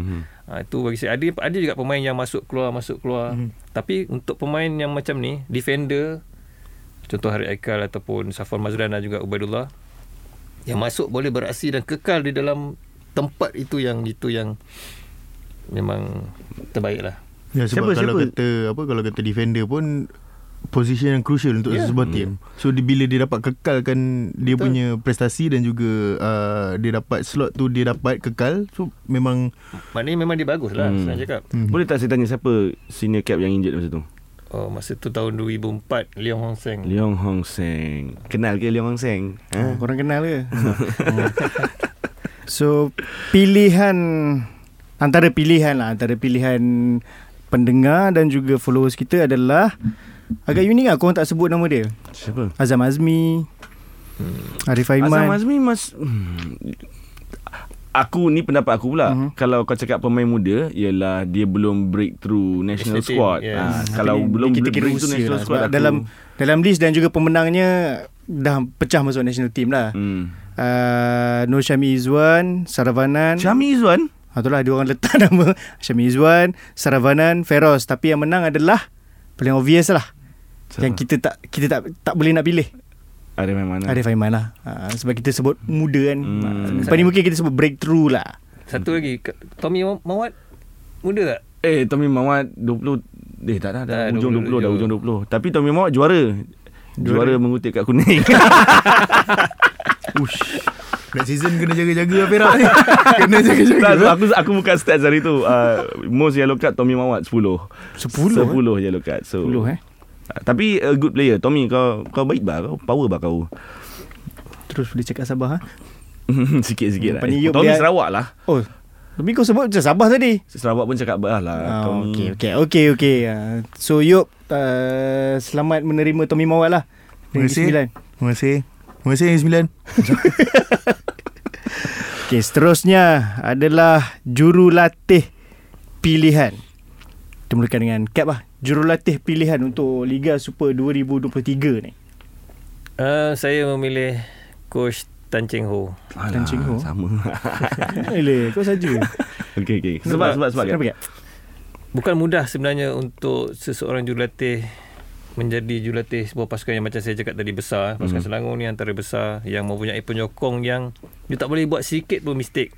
Ha, itu bagi saya ada ada juga pemain yang masuk keluar masuk keluar. Mhm. Tapi untuk pemain yang macam ni, defender contoh Harid Aikal ataupun Safwan Mazlan dan juga Ubaidullah yang masuk boleh beraksi dan kekal di dalam tempat itu yang itu yang memang terbaik lah. Ya sebab Siapa- kalau siapa? kata apa kalau kata defender pun position yang crucial untuk yeah. sebuah team. So di, bila dia dapat kekalkan dia Betul. punya prestasi dan juga uh, dia dapat slot tu dia dapat kekal so memang Maknanya memang dia bagus lah Hmm. hmm. senang cakap. hmm. Boleh tak saya tanya siapa senior cap yang injured masa tu? Oh, masa tu tahun 2004 Leong Hong Seng. Leong Hong Seng. Kenal ke Leong Hong Seng? Ha? Ha? Korang kenal ke? so, pilihan antara pilihan lah, antara pilihan pendengar dan juga followers kita adalah agak unik lah korang tak sebut nama dia. Siapa? Azam Azmi, Arif Azam Aiman. Azmi mas hmm. Aku ni pendapat aku pula uh-huh. Kalau kau cakap pemain muda Ialah dia belum breakthrough National National team, squad yes. ha, Hmm, Kalau tapi belum kita kira breakthrough National lah, squad sebab aku, dalam dalam list dan juga pemenangnya dah pecah masuk national team lah. hmm. Uh, Nur Syami Izwan, Saravanan. Syami Izzuan Ha, itulah dia orang letak nama Syami Izwan, Saravanan, Feroz. Tapi yang menang adalah paling obvious lah. Siapa? Yang kita tak kita tak tak boleh nak pilih. Ada memang mana Arif Aiman lah. Ha, sebab kita sebut muda kan. Hmm. Lepas ni mungkin kita sebut breakthrough lah. Satu lagi Tommy Maw- Mawat muda tak? Eh Tommy Mawat 20 Eh tak dah, dah Dah, ujung 20, 20, dah ujung 20 Tapi Tommy Mawat juara Juara, mengutip kat kuning Ush. Next season kena jaga-jaga lah Perak ni. kena jaga-jaga. tak, aku aku buka stats hari tu uh, Most yellow card Tommy Mawat 10 10 10 yellow card so, 10 eh. Uh, Tapi a good player Tommy kau kau baik bah Kau power bah kau Terus boleh cakap Sabah ha? Sikit-sikit lah eh, Tommy dia- Sarawak lah Oh. Tapi kau sebut macam Sabah tadi. Sarawak pun cakap bah lah Ah, Tommy okay, okay, okay, okay. Uh, so Yop, uh, selamat menerima Tommy Mawat lah. Terima kasih. Sembilan. Terima kasih. Terima kasih yang sembilan. Okay, seterusnya adalah jurulatih pilihan. Kita mulakan dengan Cap lah. Jurulatih pilihan untuk Liga Super 2023 ni. Uh, saya memilih Coach Tan Cheng Ho. Alah, Tan Cheng Ho. Sama Ele, kau saja. Okay okay Sebab sebab sebab Kenapa Cap? Bukan mudah sebenarnya untuk seseorang jurulatih menjadi jurulatih sebuah pasukan yang macam saya cakap tadi besar. Pasukan Mhm. Selangor ni antara besar yang mempunyai penyokong yang dia tak boleh buat sikit pun mistake.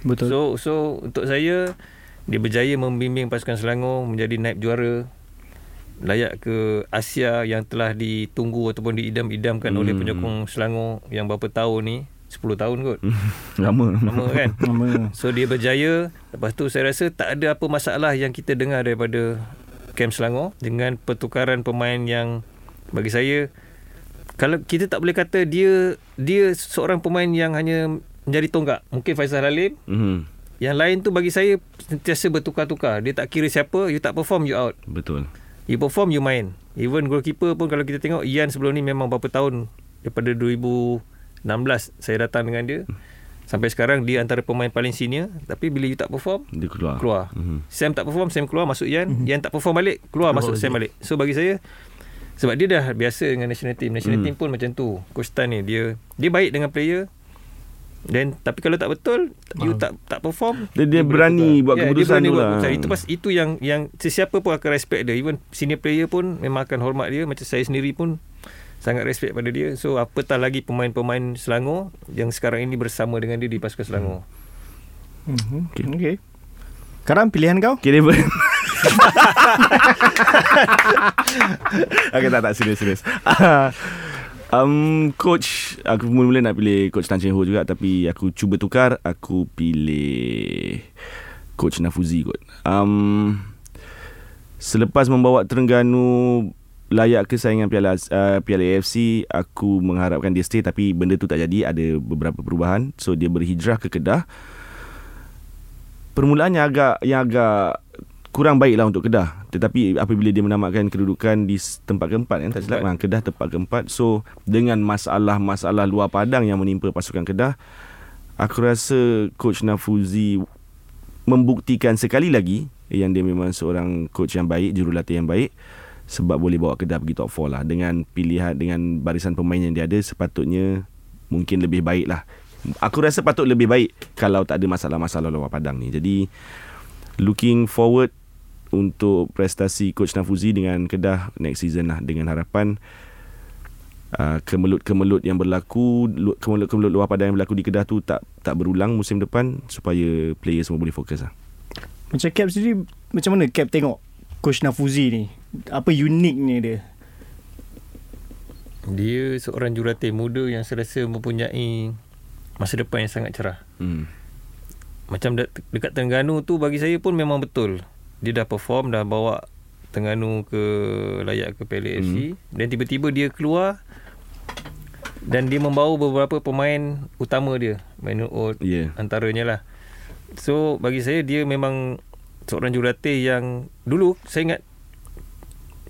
Betul. So so untuk saya dia berjaya membimbing pasukan Selangor menjadi naib juara layak ke Asia yang telah ditunggu ataupun diidam-idamkan oleh Hmm. penyokong Selangor yang berapa tahun ni 10 tahun kot. Lama Lama kan? Nama. So dia berjaya Lepas tu saya rasa tak ada apa masalah yang kita dengar daripada Camp Selangor Dengan pertukaran pemain yang bagi saya Kalau kita tak boleh kata dia Dia seorang pemain yang hanya menjadi tonggak. Mungkin Faisal Halim. Mhm. Yang lain tu bagi saya sentiasa bertukar-tukar. Dia tak kira siapa You tak perform you out. Betul. You perform you main. Even goalkeeper pun kalau kita tengok Ian sebelum ni memang berapa tahun? Daripada 2016 saya datang dengan dia Sampai sekarang dia antara pemain paling senior Tapi bila you tak perform Dia keluar keluar. Mhm. Sam tak perform, Sam keluar masuk Ian. Mm-hmm. Ian tak perform balik, keluar, Keluar masuk balik. Sam balik. So bagi saya sebab dia dah biasa dengan national team. National Hmm. team pun macam tu. Coach Tan ni dia dia baik dengan player Then tapi kalau tak betul you tak tak perform Dia- dia boleh berani tukar. buat Ya, keputusan dia berani buat lah. keputusan. Itu pas itu yang yang sesiapa pun akan respect dia. Even senior player pun memang akan hormat dia macam saya sendiri pun sangat respect pada dia. So apatah lagi pemain-pemain Selangor yang sekarang ini bersama dengan dia di pasukan Selangor. Mhm. Okay. okay. Sekarang pilihan kau? Okay, dia ber... okay, tak, tak, serius, serius. um, coach, aku mula-mula nak pilih Coach Tan Cheng Ho juga tapi aku cuba tukar, aku pilih Coach Nafuzi kot. Um, selepas membawa Terengganu layak ke saingan Piala uh, Piala AFC, aku mengharapkan dia stay tapi benda tu tak jadi, ada beberapa perubahan. So dia berhijrah ke Kedah. Permulaannya agak yang agak kurang baiklah untuk Kedah. Tetapi apabila dia menamatkan kedudukan di tempat keempat kan tak silap kan Kedah tempat keempat. So dengan masalah-masalah luar padang yang menimpa pasukan Kedah, aku rasa coach Nafuzi membuktikan sekali lagi yang dia memang seorang coach yang baik, jurulatih yang baik sebab boleh bawa Kedah pergi top 4 lah dengan pilihan dengan barisan pemain yang dia ada sepatutnya mungkin lebih baik lah. Aku rasa patut lebih baik kalau tak ada masalah-masalah luar padang ni. Jadi looking forward untuk prestasi coach Nafuzi dengan Kedah next season lah dengan harapan uh, kemelut-kemelut yang berlaku lu- kemelut-kemelut luar padang yang berlaku di Kedah tu tak tak berulang musim depan supaya player semua boleh fokus lah. Macam Cap sendiri Macam mana Cap tengok Coach Nafuzi ni Apa uniknya dia Dia seorang jurulatih muda yang saya rasa mempunyai masa depan yang sangat cerah. Hmm. Macam de- dekat Terengganu tu bagi saya pun memang betul. Dia dah perform dah bawa Terengganu ke layak ke Piala AFC dan tiba-tiba dia keluar dan dia membawa beberapa pemain utama dia. Mainu Old. Yeah. antaranya lah. So bagi saya dia memang seorang jurulatih yang dulu saya ingat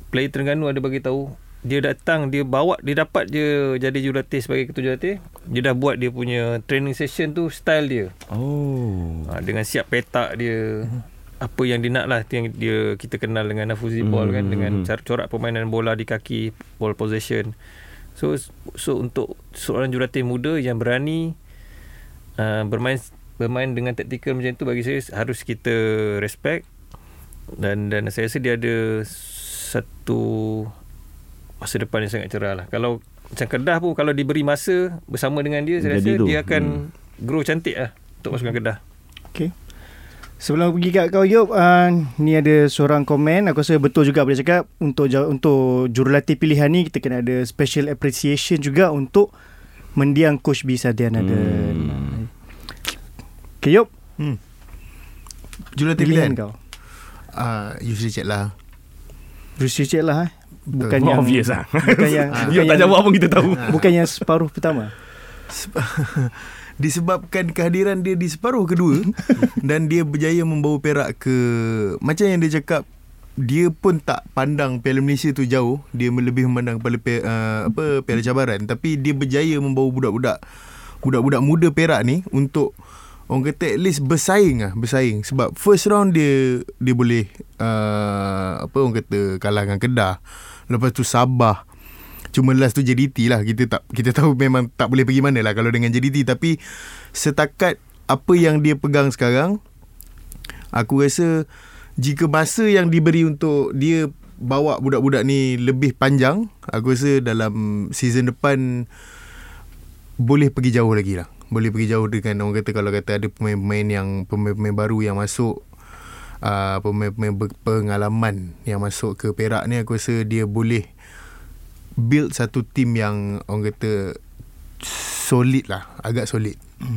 player Terengganu ada bagi tahu dia datang dia bawa dia dapat je jadi jurulatih sebagai ketua jurulatih. Dia dah buat dia punya training session tu style dia. Oh. ha, dengan siap petak dia apa yang dia nak lah yang dia kita kenal dengan Nafuzi Hmm, ball kan hmm, dengan cara corak permainan bola di kaki ball possession. So so untuk seorang jurulatih muda yang berani uh, bermain bermain dengan taktikal macam tu bagi saya harus kita respect. Dan dan saya rasa dia ada satu masa depan yang sangat cerah lah. Kalau macam Kedah pun kalau diberi masa bersama dengan dia saya Jadi rasa tu. dia akan Hmm. grow cantik lah untuk pasukan Kedah. Okay. Sebelum pergi kat kau Yop uh, Ni ada seorang komen. Aku rasa betul juga boleh cakap. Untuk untuk jurulatih pilihan ni Kita kena ada special appreciation juga Untuk mendiang Coach B Sadian ada. Hmm. Okay Yop. Jurulatih Pilihan pilihan? kau. Uh, Usually check lah Berusia cek lah eh. Bukan Betul. yang Obvious lah. Bukan yang bukan Dia tak yang, jawab pun kita tahu. Bukan yang separuh pertama Disebabkan kehadiran dia di separuh kedua Dan dia berjaya membawa Perak ke Macam yang dia cakap dia pun tak pandang Piala Malaysia tu jauh dia lebih memandang pada uh, apa Piala Cabaran tapi dia berjaya membawa budak-budak budak-budak muda Perak ni untuk orang kata at least bersaing lah bersaing. Sebab first round dia dia boleh uh, apa orang kata kalah dengan Kedah. Lepas tu Sabah. Cuma last tu JDT lah. Kita tak kita tahu memang tak boleh pergi mana lah Kalau dengan JDT Tapi Setakat Apa yang dia pegang sekarang Aku rasa Jika masa yang diberi untuk Dia Bawa budak-budak ni Lebih panjang Aku rasa dalam Season depan Boleh pergi jauh lagi lah Boleh pergi jauh dengan Orang kata kalau kata Ada pemain-pemain yang Pemain-pemain baru yang masuk uh, Pemain-pemain berpengalaman Yang masuk ke Perak ni Aku rasa dia boleh build satu team yang orang kata solid lah, agak solid.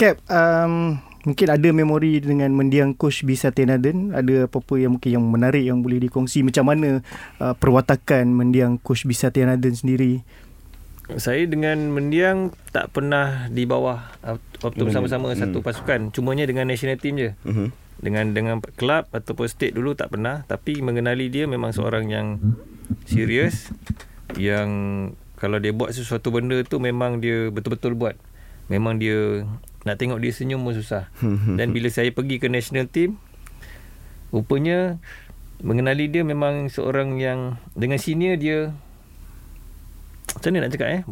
Cap um, Mungkin ada memori dengan mendiang Coach Bisa Tenaden? Ada apa-apa yang mungkin yang menarik yang boleh dikongsi? Macam mana uh, perwatakan mendiang Coach Bisa Tenaden sendiri Saya dengan mendiang tak pernah di bawah waktu Hmm. bersama-sama Hmm. satu pasukan. Cumanya dengan national team je. Mhm. Dengan dengan kelab ataupun state dulu tak pernah tapi mengenali dia memang seorang yang serius yang kalau dia buat sesuatu benda tu memang dia betul-betul buat. Memang dia nak tengok dia senyum pun susah. Dan bila saya pergi ke national team rupanya mengenali dia memang seorang yang dengan senior dia macam mana nak cakap eh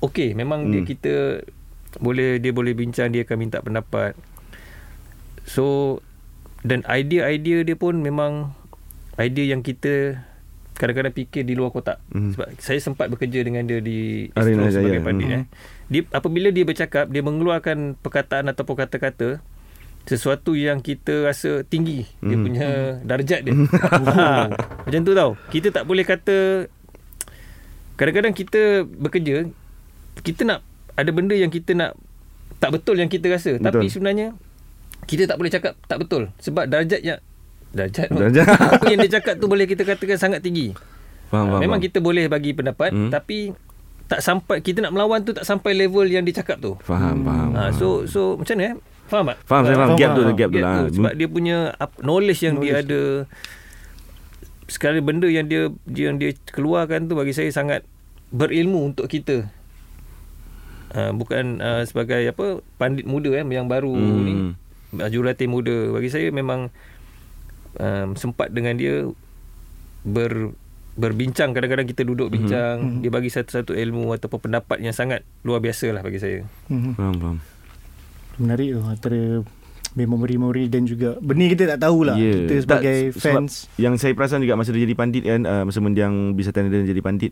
okey memang hmm. dia Hmm. kita boleh dia boleh bincang dia akan minta pendapat so dan idea-idea dia pun memang idea yang kita kadang-kadang fikir di luar kotak Mhm. sebab saya sempat bekerja dengan dia di Arena sebagai Jaya. pandit Mhm. eh dia apabila dia bercakap dia mengeluarkan perkataan ataupun kata-kata sesuatu yang kita rasa tinggi dia Mhm. punya darjat dia macam tu tau kita tak boleh kata kadang-kadang kita bekerja kita nak ada benda yang kita nak tak betul yang kita rasa betul. tapi sebenarnya kita tak boleh cakap tak betul sebab darjat yang darjat, Darjat. apa yang dia cakap tu boleh kita katakan sangat tinggi Faham, faham, memang faham. kita boleh bagi pendapat Hmm. tapi tak sampai kita nak melawan tu tak sampai level yang dia cakap tu Faham, faham. ha, so so macam mana eh faham tak Faham, saya faham. Faham, Gap tu, faham. gap tu lah. sebab dia punya knowledge yang dia Knowledge. ada sekali benda yang dia yang dia keluarkan tu bagi saya sangat berilmu untuk kita uh, bukan uh, sebagai apa pandit muda eh yang baru Hmm. ni uh, jurulatih muda bagi saya memang um, sempat dengan dia ber berbincang kadang-kadang kita duduk bincang Mhm. dia bagi satu-satu ilmu ataupun pendapat yang sangat luar biasa lah bagi saya Mhm. Faham, faham. Menarik tu antara memori-memori dan juga benda kita tak tahulah Ya. kita Tak, sebagai sebab fans Yang saya perasan juga masa dia jadi pandit kan, uh, masa mendiang Bisatan dia jadi pandit,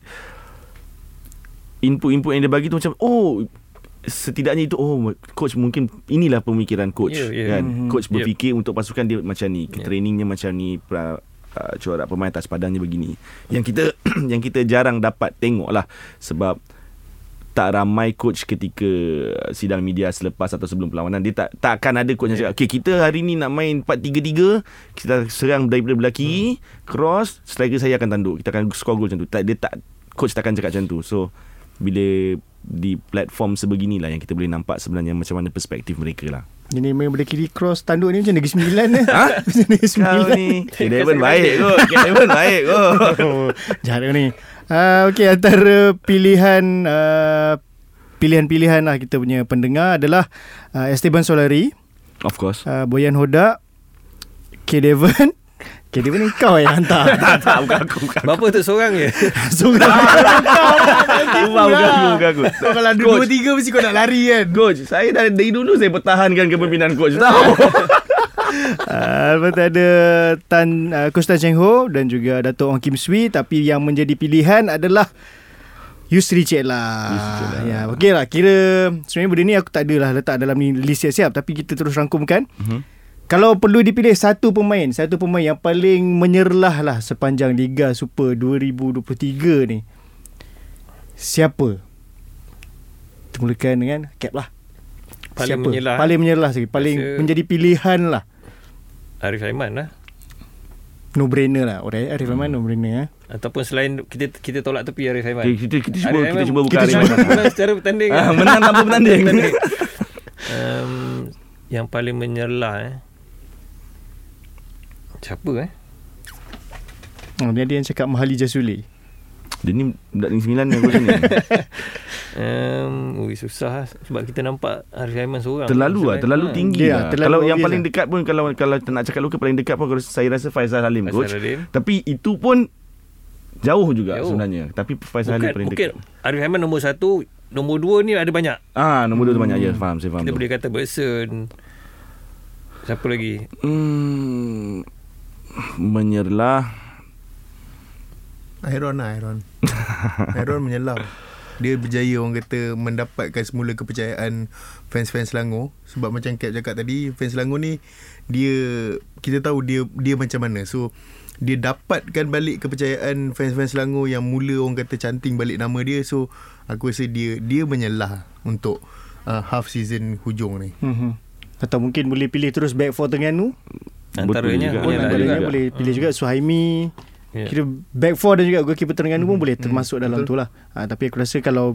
input-input yang dia bagi tu macam, oh, setidaknya itu, oh, coach mungkin inilah pemikiran coach. Ya, ya. Kan? Mhm. Coach Yep. berfikir untuk pasukan dia macam ni, Ya. trainingnya macam ni, pra, uh, corak pemain atas padangnya begini. Yang kita yang kita jarang dapat tengok lah sebab tak ramai coach ketika sidang media selepas atau sebelum perlawanan. Dia tak tak akan ada coach yang cakap okay kita hari ni nak main 4-3-3 kita serang daripada belah kiri cross striker saya akan tanduk. Kita akan score gol macam tu. Tak, dia tak coach takkan cakap macam tu. So bila di platform sebeginilah yang kita boleh nampak sebenarnya macam mana perspektif mereka lah. Ini main belah kiri cross tanduk ni macam Negeri Sembilan eh. Ha? Macam Negeri kau Sembilan. ni Kevin baik. Kot. Kevin baik kot. Ni. Uh, okay, antara pilihan uh, pilihan-pilihan lah kita punya pendengar adalah uh, Esteban Solari, of course uh, Boyan Hodak, K. Devon. K. Devon ni kau yang hantar. tak tak bukan aku bukan Bapa tu seorang je Seorang. aku bukan aku bukan aku Kau kalau ada dua tiga mesti kau nak lari kan. Coach, saya dari, dari dulu saya pertahankan kepimpinan coach tahu. Uh, lepas tu ada Tan uh, Coach Tan Cheng Ho dan juga Dato' Ong Kim Swee tapi yang menjadi pilihan adalah Yusri Cik lah. Yusri Cik lah. Ya, okey lah. Kira sebenarnya benda ni aku tak adalah letak dalam ni list siap-siap tapi kita terus rangkumkan. Mhm. Kalau perlu dipilih satu pemain, satu pemain yang paling menyerlah lah sepanjang Liga Super 2023 ni. Siapa? Kita mulakan dengan Cap lah. Paling Siapa? menyerlah, Paling menyerlah sekali. Paling Rasa- menjadi pilihan lah. Arif Aiman lah No brainer lah. Orang Arif Rahman no brainer eh. Ataupun selain kita kita tolak tepi Arif Aiman. kita kita cuba Arif kita Aiman- cuba buka kita cuba mana. menang secara bertanding. Ah, menang tanpa bertanding. um, yang paling menyerlah eh. Siapa eh? Oh, dia ada yang cakap Mahali Jasuli. Dia ni budak ni sembilan ni ni. Um, ui, susah lah. sebab kita nampak Arif Aiman seorang. Terlalu lah, terlalu ha, tinggi Dia lah. terlalu Kalau yang paling lah. dekat pun kalau kalau nak cakap lokal paling dekat pun saya rasa Faizal Halim Faizal coach. Halim. Tapi itu pun jauh juga Jauh. sebenarnya. Tapi Faizal Halim paling mungkin dekat. Arif Aiman nombor satu, nombor dua ni ada banyak. Ah, nombor dua tu banyak ya, faham saya faham. Kita tu. boleh kata Berson. Siapa lagi? Hmm, menyerlah Iron lah Iron Iron menyelam Dia berjaya orang kata Mendapatkan semula kepercayaan Fans-fans Selangor Sebab macam Cap cakap tadi Fans Selangor ni Dia Kita tahu dia Dia macam mana So dia dapatkan balik kepercayaan fans-fans Selangor yang mula orang kata canting balik nama dia so aku rasa dia dia menyelah untuk uh, half season hujung ni Mm-hmm. Atau mungkin boleh pilih terus back four Terengganu. Antaranya juga. Pun Yalah, antaranya juga. boleh pilih juga Suhaimi. Ya. Kira back four dan juga goalkeeper Terengganu pun boleh termasuk dalam betul. tu lah. Ha, tapi aku rasa kalau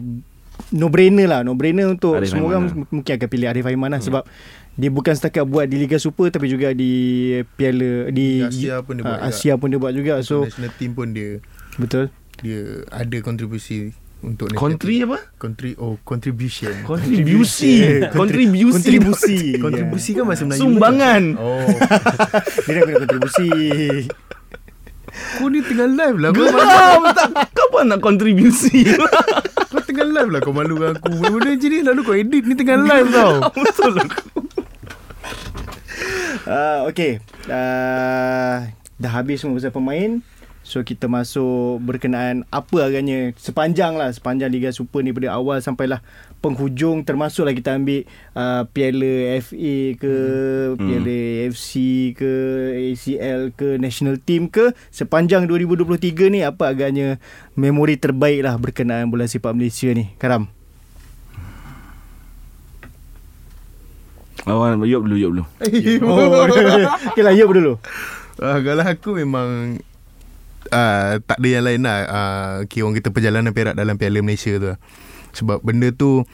no brainer lah, no brainer untuk Arif semua Aiman orang mungkin akan pilih Arif Aiman lah sebab dia bukan setakat buat di Liga Super tapi juga di Piala di Di Asia pun dia ah, buat juga. Asia pun dia buat juga. so national team pun dia betul. dia ada kontribusi untuk Country apa? Kontri oh contribution Kontribusi. Kontribusi. Kontribusi. kontribusi kan bahasa Melayu Sumbangan. oh Dia nak kontribusi. kau ni tengah live lah Geram tak Kau pun nak kontribusi. Kau tengah live lah Kau malu dengan aku. Benda-benda macam ni Lalu kau edit Ni tengah live tau. Betul lah Uh, okay. Uh, dah habis semua pasal pemain. So kita masuk berkenaan apa agaknya sepanjang lah sepanjang Liga Super ni pada awal sampailah penghujung termasuklah kita ambil uh, Piala FA ke hmm. Piala AFC ke ACL ke National Team ke sepanjang 2023 ni apa agaknya memori terbaik lah berkenaan bola sepak Malaysia ni Karam Awan, yuk dulu, yuk dulu. oh, okay lah Yop dulu uh, Kalau aku memang uh, Tak ada yang lain lah. Uh, okay, Orang kita perjalanan Perak dalam Piala Malaysia tu lah. Sebab benda tu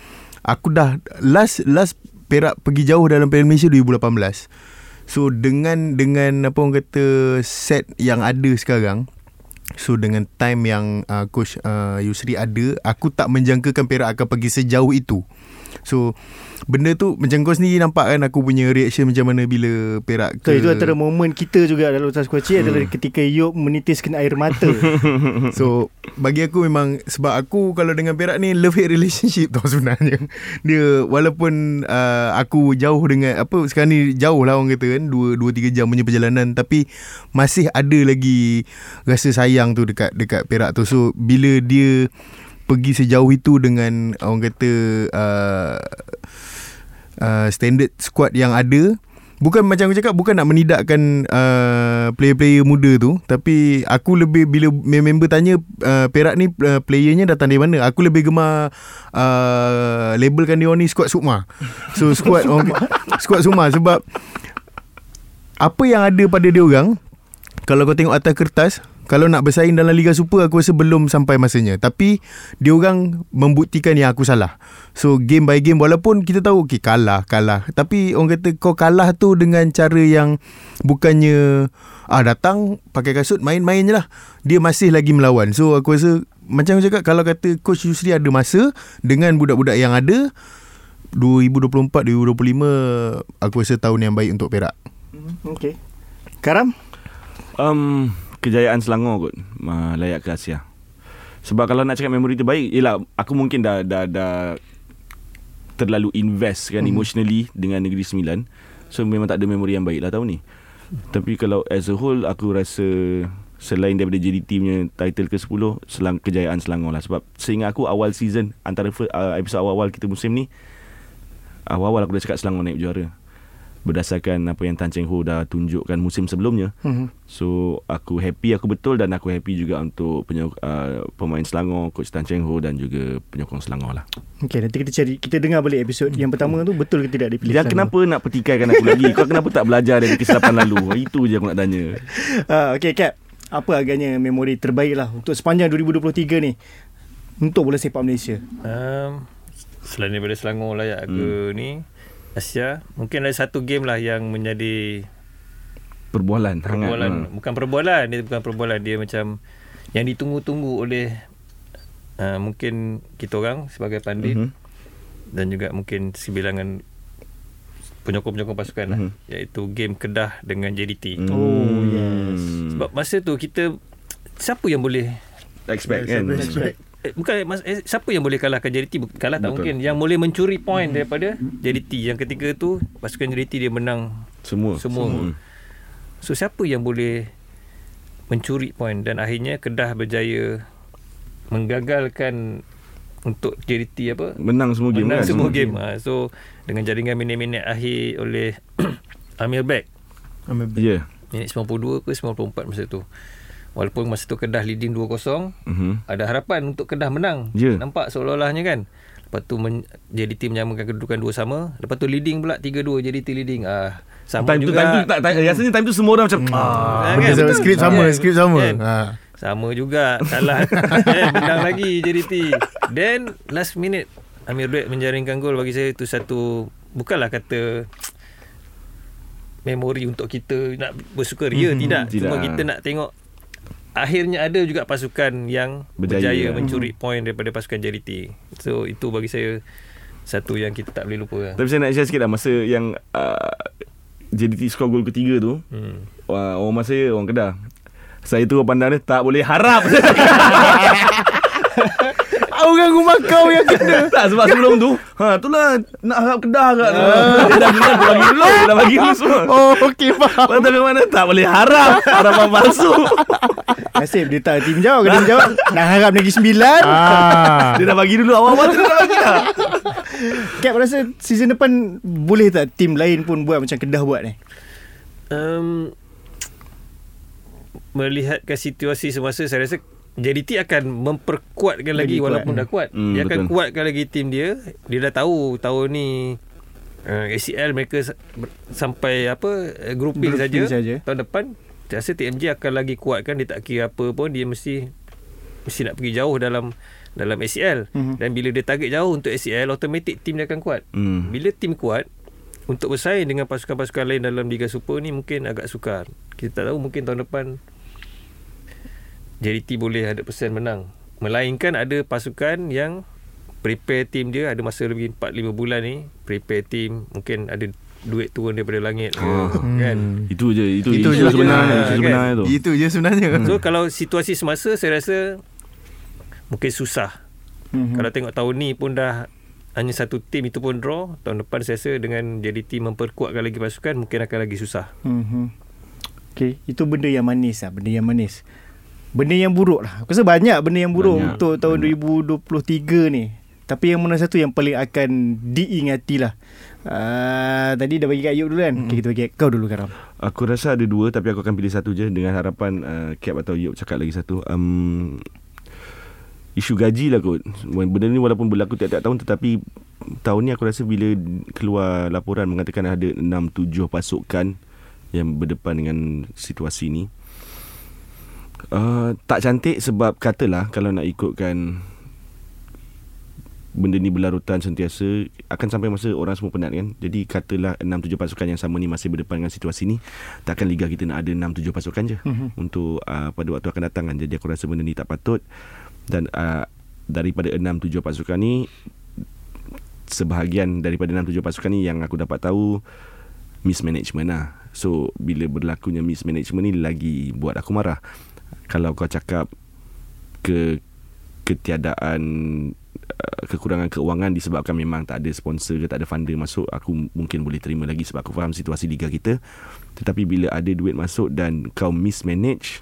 Aku dah Last Last Perak pergi jauh dalam Piala Malaysia 2018 So dengan Dengan apa orang kata Set yang ada sekarang So dengan time yang uh, Coach uh, Yusri ada Aku tak menjangkakan Perak akan pergi sejauh itu So Benda tu Macam kau sendiri nampak kan Aku punya reaction macam mana Bila Perak So itu antara momen kita juga dalam Utas Kuaci hmm. adalah ketika Yop menitiskan air mata. So bagi aku memang sebab aku kalau dengan Perak ni love hate relationship tau sebenarnya. Dia walaupun uh, aku jauh dengan apa sekarang ni jauh lah orang kata kan 2 2 3 jam punya perjalanan tapi masih ada lagi rasa sayang tu dekat dekat Perak tu. So bila dia pergi sejauh itu dengan orang kata uh, uh, standard squad yang ada Bukan macam aku cakap Bukan nak menidakkan uh, Player-player muda tu Tapi Aku lebih Bila member tanya uh, Perak ni uh, Playernya datang dari mana Aku lebih gemar uh, Labelkan dia orang ni Squad Sukma. So squad orang, Squad Sukma Sebab Apa yang ada pada dia orang Kalau kau tengok atas kertas kalau nak bersaing dalam Liga Super aku rasa belum sampai masanya. Tapi dia orang membuktikan yang aku salah. So game by game walaupun kita tahu okay, kalah kalah. Tapi orang kata kau kalah tu dengan cara yang bukannya ah datang pakai kasut main-main je lah. Dia masih lagi melawan. So aku rasa macam aku cakap kalau kata coach Yusri ada masa dengan budak-budak yang ada 2024 2025 aku rasa tahun yang baik untuk Perak. Okay. Karam? Um, kejayaan Selangor kot uh, layak ke Asia. Sebab kalau nak cakap memori terbaik, ialah aku mungkin dah dah dah terlalu invest kan hmm. emotionally dengan Negeri Sembilan. So memang tak ada memori yang baik lah tahun ni. Tapi kalau as a whole aku rasa selain daripada JDT punya title ke-10 selang kejayaan Selangor lah sebab seingat aku awal season antara first, uh, episod awal-awal kita musim ni awal-awal aku dah cakap Selangor naik juara berdasarkan apa yang Tan Cheng Ho dah tunjukkan musim sebelumnya. Mm-hmm. So aku happy aku betul dan aku happy juga untuk penyok, uh, pemain Selangor coach Tan Cheng Ho dan juga penyokong Selangor lah. Okay, nanti kita cari kita dengar balik episod yang pertama tu betul ke tidak dipilih. Dia kenapa nak petikaikan aku lagi? Kau kenapa tak belajar dari kesilapan lalu? Itu je aku nak tanya. Uh, okay, Cap. Apa agaknya memori terbaik lah untuk sepanjang 2023 ni untuk bola sepak Malaysia? Um, selain daripada Selangor layak ke hmm. ni Asia mungkin ada satu game lah yang menjadi Perbualan perbualan hangat, bukan perbualan dia bukan perbualan dia macam yang ditunggu-tunggu oleh uh, mungkin kita orang sebagai pandit Mhm. dan juga mungkin sebilangan penyokong-penyokong pasukan lah Mhm. iaitu game Kedah dengan JDT Hmm. Oh, yes. sebab masa tu kita siapa yang boleh expect Yes, kan. expect. Eh, bukan mas, eh, siapa yang boleh kalahkan JDT kalah tak Betul. mungkin yang boleh mencuri point daripada JDT yang ketika tu pasukan JDT dia menang Semua. Semua. Hmm. so siapa yang boleh mencuri point dan akhirnya Kedah berjaya menggagalkan untuk JDT apa Menang semua game menang kan. semua game ha, so dengan jaringan minit-minit akhir oleh Amir Beck Ya. Yeah. minit 92 ke 94 masa tu walaupun masa tu Kedah leading 2-0 Mhm. ada harapan untuk Kedah menang. Ya. Nampak seolah-olahnya kan. Lepas tu men, JDT menyamakan kedudukan dua sama. Lepas tu leading pula 3-2 JDT leading. Ah, sama Time tu, juga. time tu tak, tak, rasanya time tu semua orang macam ah, Ah, Benda kan? sama, Betul. skrip sama, Kan? skrip sama. Kan? Ha. Sama juga. Kalah. eh, menang lagi JDT. Then last minute Amir Duet menjaringkan gol bagi saya itu satu bukanlah kata memori untuk kita nak bersukaria Mhm, tidak. tidak. Cuma kita nak tengok akhirnya ada juga pasukan yang Berjaya. berjaya, mencuri point daripada pasukan JDT. So itu bagi saya satu yang kita tak boleh lupa lah. Tapi saya nak share sikit lah Masa yang uh, JDT skor gol ketiga tu Hmm. uh, Orang masa saya Orang Kedah Saya tu pandang dia Tak boleh harap orang rumah kau yang kena. Tak sebab sebelum tu ha itulah nak harap kedah kat tu. Dia dah bilang dia bagi dulu, dah bagi dulu semua. Oh, okey faham. Tu ke mana tak boleh harap harapan palsu. Nasib dia tak tim jawab. Kalau dia jawab, nak harap negeri sembilan. Ah. Dia dah bagi dulu awal-awal tu dia dah bagi dah. Cap rasa season depan boleh tak tim lain pun buat macam Kedah buat ni? um, melihatkan situasi semasa saya rasa JDT akan memperkuatkan lagi, Lagi kuat, walaupun hmm. dah kuat. Hmm, dia akan betul. kuatkan lagi tim dia. Dia dah tahu tahun ni uh, ACL mereka ber- sampai apa uh, grouping Grouping saja. saja. Tahun depan saya rasa TMJ akan lagi kuatkan dia tak kira apa pun dia mesti mesti nak pergi jauh dalam dalam ACL Mhm. dan bila dia target jauh untuk ACL automatik tim dia akan kuat. Hmm. Bila tim kuat untuk bersaing dengan pasukan-pasukan lain dalam Liga Super ni mungkin agak sukar. Kita tak tahu mungkin tahun depan JDT boleh 100% menang. Melainkan ada pasukan yang prepare tim dia ada masa lebih 4-5 bulan ni prepare tim mungkin ada duit turun daripada langit ke, Ah. kan. Itu je, itu, Itu itu, je. sebenarnya, itu kan? sebenarnya tu. Itu je sebenarnya. So kalau situasi semasa saya rasa mungkin susah. Mhm. Kalau tengok tahun ni pun dah hanya satu tim itu pun draw, tahun depan saya rasa dengan JDT memperkuatkan lagi pasukan mungkin akan lagi susah. Mhm. Okay, itu benda yang manis lah, benda yang manis. Benda yang buruk lah. Aku rasa banyak benda yang buruk Banyak, untuk tahun 2023 ni. Tapi yang mana satu yang paling akan diingati lah. Uh, tadi dah bagi kat Ayub dulu kan? Okay, kita bagi kat kau dulu Karam. Aku rasa ada dua tapi aku akan pilih satu je dengan harapan uh, Cap atau Yop cakap lagi satu. Um, isu gaji lah kot. Benda ni walaupun berlaku tiap-tiap tahun tetapi tahun ni aku rasa bila keluar laporan mengatakan ada 6-7 pasukan yang berdepan dengan situasi ni. Uh, tak cantik sebab katalah kalau nak ikutkan benda ni berlarutan sentiasa akan sampai masa orang semua penat kan? Jadi katalah 6-7 pasukan yang sama ni masih berdepan dengan situasi ni takkan liga kita nak ada 6-7 pasukan je Mhm. untuk uh, pada waktu akan datang kan? Jadi aku rasa benda ni tak patut. Dan uh, daripada 6-7 pasukan ni sebahagian daripada 6-7 pasukan ni yang aku dapat tahu mismanagement lah. So bila berlakunya mismanagement ni lagi buat aku marah kalau kau cakap ke ketiadaan uh, kekurangan keuangan disebabkan memang tak ada sponsor ke tak ada funder masuk aku mungkin boleh terima lagi sebab aku faham situasi liga kita. Tetapi bila ada duit masuk dan kau mismanage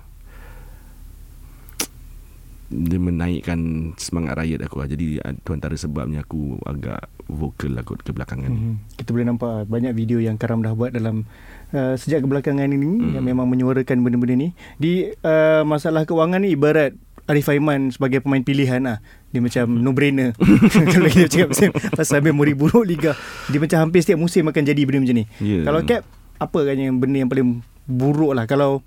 dia menaikkan semangat rakyat aku lah. Jadi uh, tu antara sebabnya aku agak vokal lah kot kebelakangan ni. Mhm. Kita boleh nampak banyak video yang Karam dah buat dalam uh, sejak kebelakangan ini Mhm. yang memang menyuarakan benda-benda ni. Di uh, masalah keuangan ni ibarat Arif Aiman sebagai pemain pilihan lah. Dia macam no brainer. Kalau kita cakap pasal, pasal memori buruk liga. Dia macam hampir setiap musim akan jadi benda macam ni. Ya. Kalau Cap, apa kan yang benda yang paling buruk lah. Kalau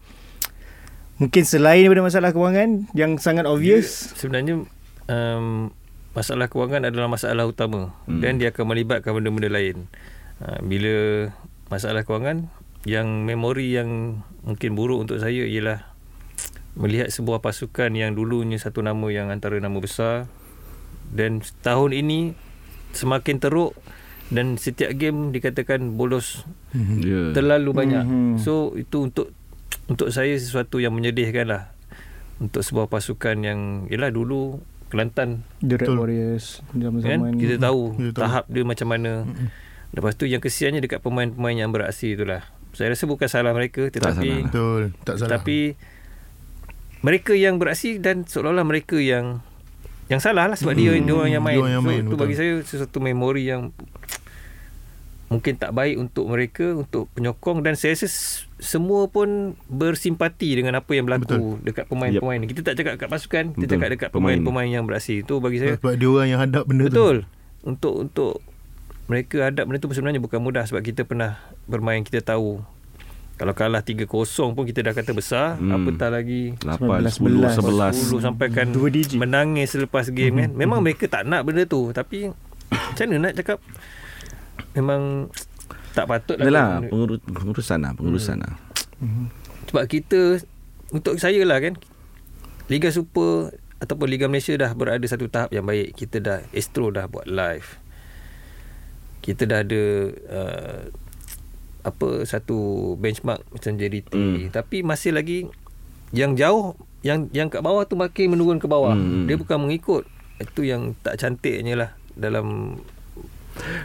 mungkin selain daripada masalah kewangan yang sangat obvious. Sebenarnya um, masalah kewangan adalah masalah utama Hmm. hmm. dan dia akan melibatkan benda-benda lain. Uh, bila masalah kewangan yang memori yang mungkin buruk untuk saya ialah melihat sebuah pasukan yang dulunya satu nama yang antara nama besar dan tahun ini semakin teruk dan setiap game dikatakan bolos Ya. terlalu banyak. Mhm. So itu untuk untuk saya sesuatu yang menyedihkan lah untuk sebuah pasukan yang yalah dulu Kelantan The Red Betul. Warriors kan zaman-zaman kita tahu Kita tahu. tahap dia macam mana. Lepas tu yang kesiannya dekat pemain-pemain yang beraksi itulah. Saya rasa bukan salah mereka tetapi salah. Betul. Tak salah. tapi mereka yang beraksi dan seolah-olah mereka yang yang salah lah sebab Hmm, dia dia orang yang main. dia orang yang so main, itu betul. bagi saya sesuatu memori yang mungkin tak baik untuk mereka untuk penyokong dan saya rasa semua pun bersimpati dengan apa yang berlaku Betul. dekat pemain-pemain ni. Kita tak cakap dekat pasukan, kita Betul. cakap dekat Pemain. pemain-pemain yang beraksi. Itu bagi saya Sebab dia orang yang hadap benda tu. Betul. Untuk untuk mereka hadap benda tu sebenarnya bukan mudah sebab kita pernah bermain kita tahu. Kalau kalah 3-0 pun kita dah kata besar, Hmm. hmm. apatah lagi 8, 11, 10, 11 10 sampai kan menangis selepas game kan. Memang mereka tak nak benda tu tapi macam mana nak cakap memang tak patut lah. Adalah kan. pengurus, pengurusan lah Pengurusan lah Sebab kita untuk saya lah kan Liga Super ataupun Liga Malaysia dah berada satu tahap yang baik. Kita dah Astro dah buat live. Kita dah ada uh, apa satu benchmark macam JDT Hmm. tapi masih lagi yang jauh yang yang kat bawah tu makin menurun ke bawah. Hmm. Dia bukan mengikut. itu yang tak cantiknya lah dalam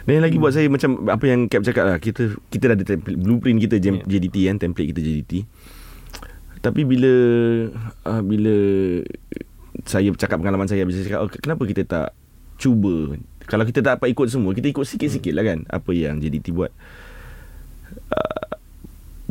Dan yang lagi buat saya macam apa yang Cap cakap lah kita kita dah ada template blueprint kita J- Ya. JDT kan template kita JDT. Tapi bila uh, bila saya cakap pengalaman saya bila saya cakap oh, kenapa kita tak cuba kalau kita tak dapat ikut semua kita ikut sikit-sikit lah kan apa yang JDT buat. Uh,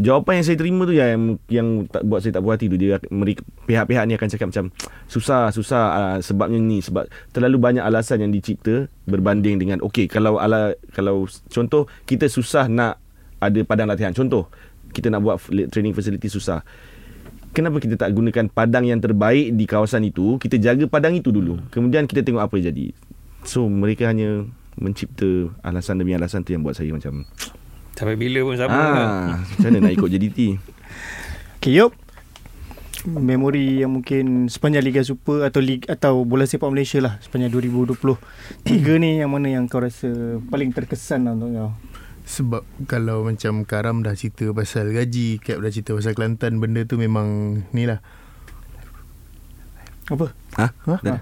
jawapan yang saya terima tu yang yang tak buat saya tak puas hati tu. Dia mereka, pihak-pihak ni akan cakap macam susah susah uh, sebabnya ni sebab terlalu banyak alasan yang dicipta berbanding dengan okey kalau ala kalau contoh kita susah nak ada padang latihan. Contoh kita nak buat training facility susah. Kenapa kita tak gunakan padang yang terbaik di kawasan itu? Kita jaga padang itu dulu. Kemudian kita tengok apa jadi. So mereka hanya mencipta alasan demi alasan tu yang buat saya macam sampai bila pun sama kan. ah macam mana nak ikut JDT Okay, Yop. Memori yang mungkin sepanjang Liga Super atau Liga, atau bola sepak Malaysia lah sepanjang 2020. Tiga ni yang mana yang kau rasa paling terkesan lah untuk kau? Sebab kalau macam Karam dah cerita pasal gaji, Cap dah cerita pasal Kelantan, benda tu memang ni lah. Apa? Ha? Ha? Dah.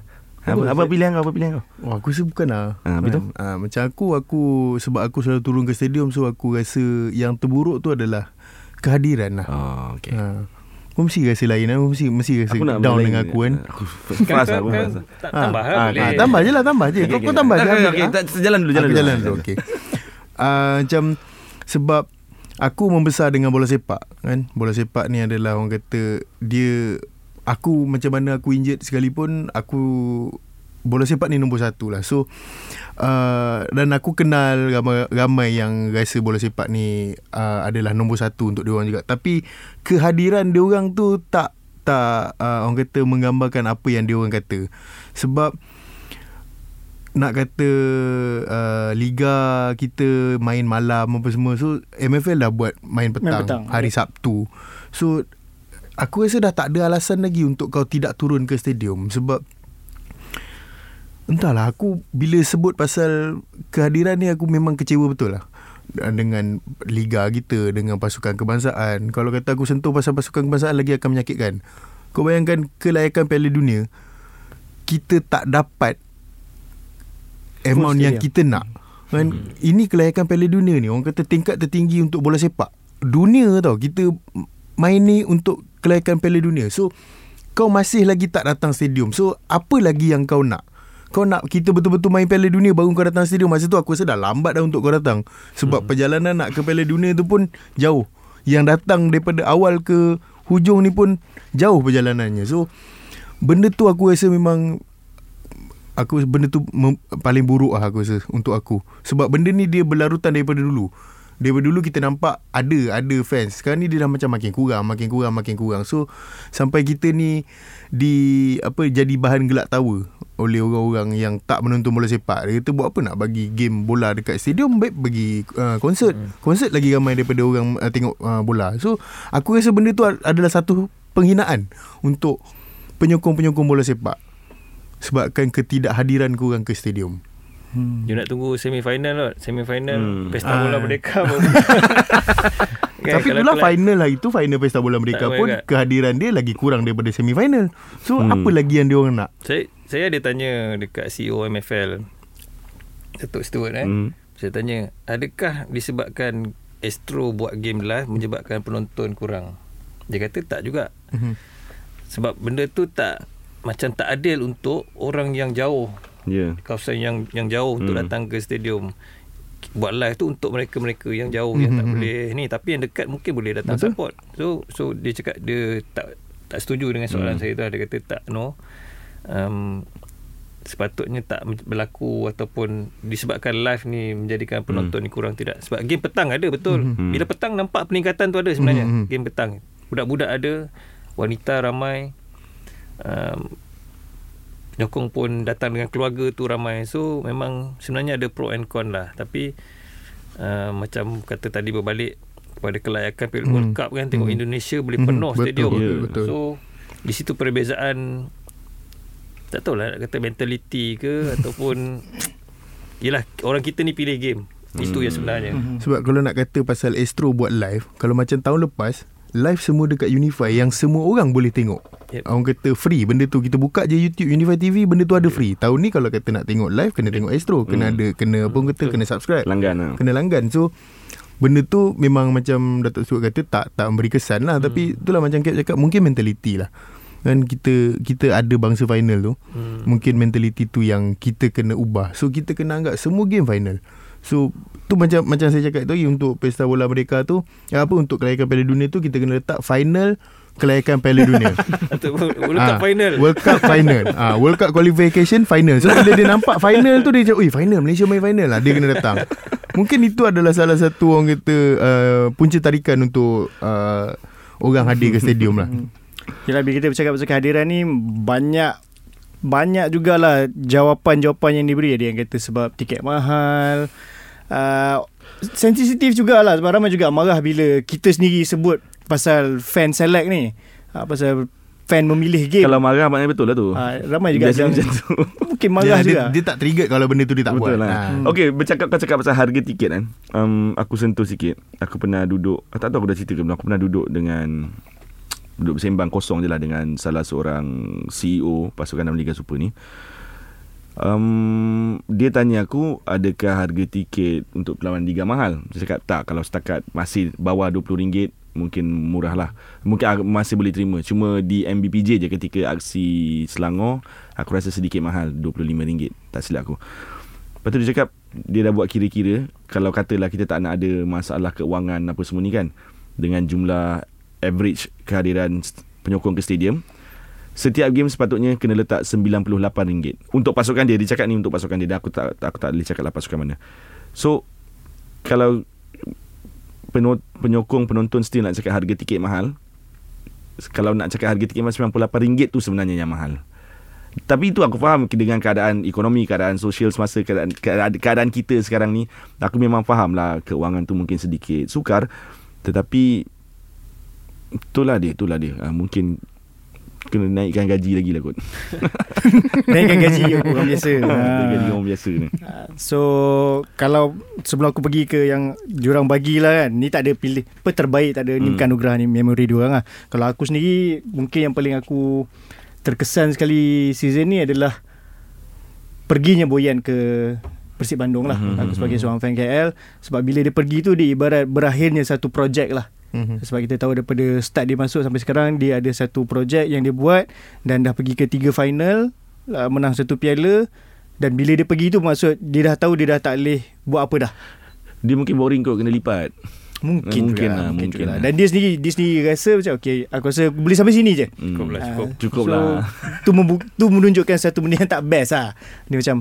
Apa, apa pilihan kau? Apa pilihan kau? Oh, aku rasa bukan lah. Ah, habis tu? Ah, macam aku, aku sebab aku selalu turun ke stadium so aku rasa yang terburuk tu adalah kehadiran lah. Oh, okay. Ha. Kau mesti rasa lain lah. Kau mesti, mesti rasa down belain dengan ni. aku kan. Aku kan, fast kan, aku kan, fast. tak Ah, tambah lah ah, boleh ah, tambah je lah, tambah je. Kau, kau tambah je. Okay, okay, Ah. dulu, jalan Aku dulu. jalan dulu okey. Uh, macam sebab aku membesar dengan bola sepak kan. Bola sepak ni adalah orang kata dia aku macam mana aku injured sekalipun aku bola sepak ni nombor satu lah. So uh, dan aku kenal ramai, ramai yang rasa bola sepak ni uh, adalah nombor satu untuk dia orang juga. Tapi kehadiran dia orang tu tak tak uh, orang kata menggambarkan apa yang dia orang kata. Sebab nak kata uh, liga kita main malam apa semua so MFL dah buat main petang, petang, hari Sabtu so aku rasa dah tak ada alasan lagi untuk kau tidak turun ke stadium sebab entahlah aku bila sebut pasal kehadiran ni aku memang kecewa betul lah. Dengan liga kita dengan pasukan kebangsaan. Kalau kata aku sentuh pasal pasukan kebangsaan lagi akan menyakitkan. Kau bayangkan kelayakan Piala Dunia kita tak dapat amount yang kita nak. kan? Hmm. ini kelayakan Piala Dunia ni orang kata tingkat tertinggi untuk bola sepak. Dunia tau kita main ni untuk kelayakan Piala Dunia. So kau masih lagi tak datang stadium. So apa lagi yang kau nak? Kau nak kita betul-betul main Piala Dunia baru kau datang stadium? Masa tu aku rasa dah lambat dah untuk kau datang. Sebab hmm. perjalanan nak ke Piala Dunia tu pun jauh. Yang datang daripada awal ke hujung ni pun jauh perjalanannya. So benda tu aku rasa memang aku benda tu mem, paling buruk lah aku rasa untuk aku. Sebab benda ni dia berlarutan daripada dulu daripada dulu kita nampak ada ada fans. Sekarang ni dia dah macam makin kurang makin kurang makin kurang. So sampai kita ni di apa jadi bahan gelak tawa oleh orang-orang yang tak menonton bola sepak. Dia kata buat apa nak bagi game bola dekat stadium? Baik bagi uh, konsert. Konsert lagi ramai daripada orang uh, tengok uh, bola. So aku rasa benda tu adalah satu penghinaan untuk penyokong-penyokong bola sepak. Sebabkan ketidakhadiran korang ke stadium. Hmm. You nak tunggu semi-final lah Semi-final Hmm. Pesta Ah. bola Merdeka pun Kan, Tapi kelak- final lah itu final Pesta Bola Merdeka pun banyak. kehadiran dia lagi kurang daripada semi-final. So Hmm. apa lagi yang dia orang nak? Saya saya ada tanya dekat CEO MFL Datuk Stewart eh. Hmm. Saya tanya, adakah disebabkan Astro buat game live menyebabkan penonton kurang? Dia kata tak juga. Mhm. Sebab benda tu tak macam tak adil untuk orang yang jauh, Ya. kawasan yang yang jauh untuk Hmm. datang ke stadium. Buat live tu untuk mereka-mereka yang jauh yang tak Mhm. boleh ni tapi yang dekat mungkin boleh datang Betul. support. So so dia cakap dia tak tak setuju dengan soalan Hmm. saya tu dia kata tak no. Um, sepatutnya tak berlaku ataupun disebabkan live ni menjadikan penonton ni kurang tidak sebab game petang ada betul Mhm. bila petang nampak peningkatan tu ada sebenarnya Mhm. game petang budak-budak ada wanita ramai um, penyokong pun datang dengan keluarga tu ramai so memang sebenarnya ada pro and con lah tapi uh, macam kata tadi berbalik kepada kelayakan Piala Hmm. World Cup kan tengok Hmm. Indonesia boleh Hmm, penuh betul, stadium betul, betul. so di situ perbezaan tak tahulah nak kata mentality ke ataupun Yelah orang kita ni pilih game Itu yang sebenarnya Hmm. Sebab kalau nak kata pasal Astro buat live, kalau macam tahun lepas live semua dekat Unify yang semua orang boleh tengok. Yep. Orang kata free benda tu kita buka je YouTube Unify TV benda tu ada free. Tahun ni kalau kata nak tengok live kena tengok Astro, kena Hmm. ada kena apa orang kata kena subscribe. Langgan lah Kena langgan. So benda tu memang macam Datuk Suat kata tak tak memberi kesan lah hmm. tapi itulah macam Cap cakap mungkin mentality lah. Kan kita kita ada bangsa final tu. Hmm. Mungkin mentality tu yang kita kena ubah. So kita kena anggap semua game final. So tu macam macam saya cakap tadi untuk pesta bola mereka tu apa untuk kelayakan Piala Dunia tu kita kena letak final kelayakan Piala Dunia. World Cup Ah, final. World Cup final. Ah, World Cup qualification final. So bila dia nampak final tu dia cakap, "Oi, final Malaysia main final lah." Dia kena datang. Mungkin itu adalah salah satu orang kata uh, punca tarikan untuk uh, orang hadir ke stadium lah. Yelah bila kita bercakap pasal kehadiran ni banyak banyak jugalah jawapan-jawapan yang diberi ada yang kata sebab tiket mahal uh, sensitif jugalah sebab ramai juga marah bila kita sendiri sebut pasal fan select ni uh, pasal fan memilih game Kalau marah maknanya betul lah tu uh, ramai juga Biasanya yang macam tu mungkin marah dia, juga dia, dia tak trigger kalau benda tu dia tak Betul buat. lah. Ah. Okey, bercakap kau cakap pasal harga tiket kan. Um, aku sentuh sikit. Aku pernah duduk, aku tak tahu aku dah cerita ke belum. Aku pernah duduk dengan duduk bersembang kosong je lah dengan salah seorang CEO pasukan dalam Liga Super ni. Um, dia tanya aku adakah harga tiket untuk perlawanan Liga mahal. Saya cakap tak kalau setakat masih bawah RM20 mungkin murah lah. Mungkin masih boleh terima. Cuma di MBPJ je ketika aksi Selangor aku rasa sedikit mahal RM25 tak silap aku. Lepas tu dia cakap dia dah buat kira-kira kalau katalah kita tak nak ada masalah keuangan apa semua ni kan dengan jumlah average kehadiran penyokong ke stadium setiap game sepatutnya kena letak RM98 untuk pasukan dia dia cakap ni untuk pasukan dia dan aku tak aku tak boleh cakap lah pasukan mana so kalau penyokong penonton still nak cakap harga tiket mahal kalau nak cakap harga tiket mahal RM98 tu sebenarnya yang mahal tapi itu aku faham dengan keadaan ekonomi, keadaan sosial semasa keadaan, keadaan kita sekarang ni. Aku memang faham lah keuangan tu mungkin sedikit sukar. Tetapi itulah dia, itulah dia. Ha, mungkin kena naikkan gaji lagi lah kot. naikkan gaji orang biasa Naikkan gaji Ah. orang biasa ni. So kalau sebelum aku pergi ke yang diorang bagilah kan ni tak ada pilih apa terbaik tak ada ni Hmm. bukan anugerah ni memori diorang lah. Kalau aku sendiri mungkin yang paling aku terkesan sekali season ni adalah perginya Boyan ke Persib Bandung lah. Mhm, Aku sebagai mhm. seorang fan KL sebab bila dia pergi tu dia ibarat berakhirnya satu projek lah. Mhm. Sebab kita tahu daripada start dia masuk sampai sekarang dia ada satu projek yang dia buat dan dah pergi ke tiga final, uh, menang satu piala dan bila dia pergi tu maksud dia dah tahu dia dah tak boleh buat apa dah. Dia mungkin boring kot kena lipat. Mungkin, Mungkin juga, lah, mungkin, mungkin juga. lah. Dan dia sendiri dia sendiri rasa macam okey, aku rasa boleh sampai sini je. Hmm. Cukup lah, Ah, cukup. Cukup so, lah. Tu, membu- tu menunjukkan satu benda yang tak best lah. Dia macam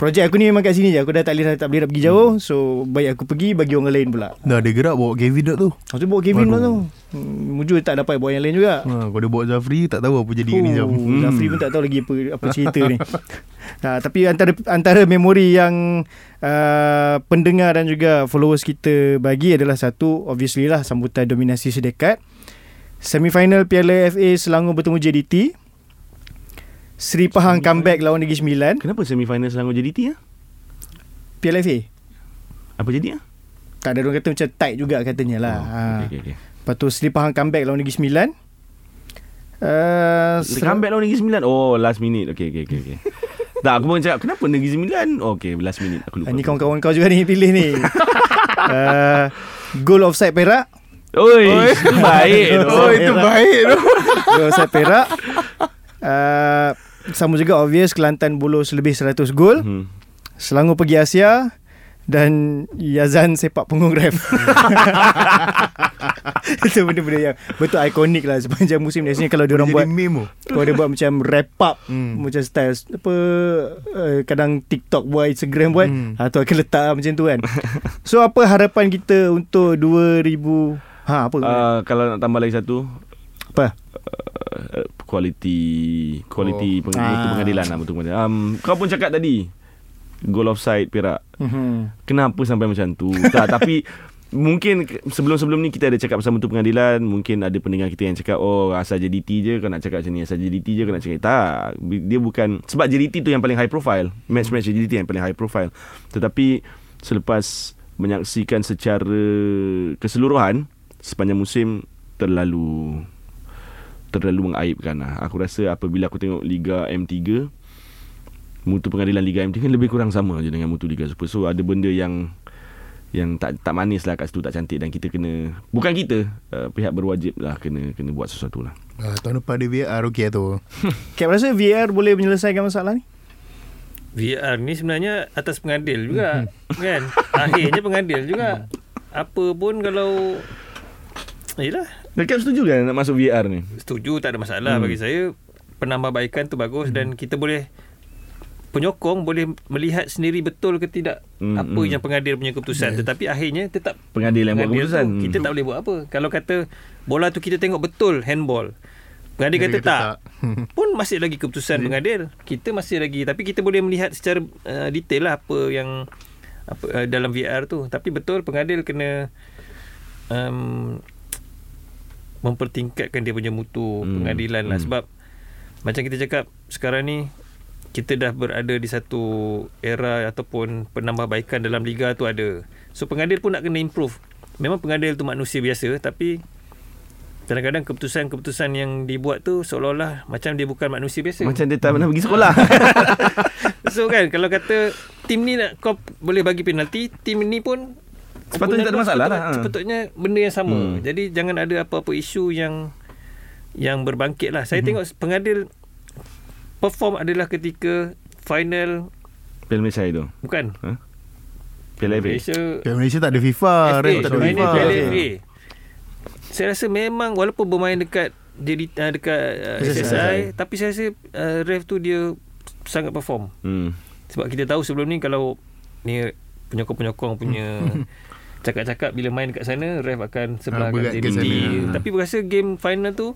projek aku ni memang kat sini je. Aku dah tak boleh tak boleh nak pergi jauh. So baik aku pergi bagi orang lain pula. Dah ada gerak bawa Kevin dah tu. Tu bawa Kevin pula tu. Hmm, Mujur tak dapat bawa yang lain juga. Ha, kalau dia bawa Zafri tak tahu apa jadi kat ni jam. Oh, Zafri pun tak tahu lagi apa apa cerita ni. Ha, tapi antara antara memori yang uh, pendengar dan juga followers kita bagi adalah satu obviously lah sambutan dominasi sedekat. Semifinal Piala FA Selangor bertemu JDT. Seri Pahang comeback lawan Negeri Sembilan. Kenapa semifinal Selangor JDT ya? Piala FA. Apa jadi ya? Tak ada orang kata macam tight juga katanya lah. Oh, ha. okay, okay, okay. Lepas tu Seri Pahang comeback lawan Negeri Sembilan. Uh, Comeback lawan Negeri Sembilan Oh last minute Okay okay okay, okay. Tak aku pun cakap Kenapa Negeri Sembilan oh, Okay last minute Aku lupa Ah, ni kawan-kawan kau juga ni pilih ni. uh, goal offside Perak. Oi, itu baik. Oh itu baik tu. Goal offside Perak. Uh, sama juga obvious Kelantan bolos lebih 100 gol. Hmm. Selangor pergi Asia dan Yazan sepak punggung ref. Itu benda-benda yang betul ikonik lah sepanjang musim ni. Biasanya kalau dia orang buat meme kalau dia buat macam wrap up Hmm. macam style apa uh, kadang TikTok buat Instagram buat Hmm. ha, tu akan letak lah macam tu kan. so apa harapan kita untuk 2000 ha apa Uh, kalau nak tambah lagi satu apa? uh, Kualiti Kualiti Oh. peng, Ah. pengadilan lah Mutu pengadilan um, Kau pun cakap tadi Goal offside Perak Mhm. Kenapa sampai macam tu Tak tapi Mungkin sebelum-sebelum ni kita ada cakap pasal mutu pengadilan Mungkin ada pendengar kita yang cakap Oh asal JDT je kau nak cakap macam ni Asal JDT je kau nak cakap Tak Dia bukan Sebab JDT tu yang paling high profile Match-match JDT yang paling high profile Tetapi Selepas Menyaksikan secara Keseluruhan Sepanjang musim terlalu terlalu mengaibkan lah. Aku rasa apabila aku tengok Liga M3 mutu pengadilan Liga M3 kan lebih kurang sama je dengan mutu Liga Super. So ada benda yang yang tak tak manis lah kat situ tak cantik dan kita kena bukan kita uh, pihak berwajib lah kena kena buat sesuatu lah. Uh, tahun depan ada VR okey tu. Cap rasa VR boleh menyelesaikan masalah ni? VR ni sebenarnya atas pengadil juga kan. Akhirnya pengadil juga. Apa pun kalau Yelah Cap setuju kan nak masuk VR ni? Setuju tak ada masalah Hmm. hmm. bagi saya Penambahbaikan tu bagus hmm. Dan kita boleh Penyokong boleh melihat sendiri betul ke tidak Hmm, Apa hmm. yang pengadil punya keputusan Tetapi akhirnya tetap Pengadil yang buat pengadil keputusan. tu, Kita tak boleh buat apa Kalau kata Bola tu kita tengok betul handball Pengadil kata, kata tak, tak. Pun masih lagi keputusan pengadil Kita masih lagi Tapi kita boleh melihat secara uh, detail lah Apa yang apa uh, dalam VR tu Tapi betul pengadil kena um, Mempertingkatkan dia punya mutu Hmm, pengadilan lah hmm. Sebab Macam kita cakap Sekarang ni kita dah berada di satu era ataupun penambahbaikan dalam liga tu ada. So pengadil pun nak kena improve. Memang pengadil tu manusia biasa tapi kadang-kadang keputusan-keputusan yang dibuat tu seolah-olah macam dia bukan manusia biasa. Macam dia tak pernah pergi sekolah. So kan kalau kata tim ni nak kau boleh bagi penalti, tim ni pun Sepatutnya tak ada masalah lah. sepatutnya, sepatutnya benda yang sama. Hmm. Hmm. Jadi jangan ada apa-apa isu yang yang berbangkit lah. Hmm. Saya tengok pengadil perform adalah ketika final Piala Malaysia itu. bukan Piala FA. Malaysia Piala Malaysia tak ada FIFA, FA, tak ada final FIFA. Piala FA. Saya rasa memang walaupun bermain dekat dia di, uh, dekat uh, SSI. SSI tapi saya rasa uh, ref tu dia sangat perform. Hmm. Sebab kita tahu sebelum ni kalau ni penyokong-penyokong punya cakap-cakap bila main dekat sana ref akan sebelah Ah, akan JDT. sana. Tapi berasa game final tu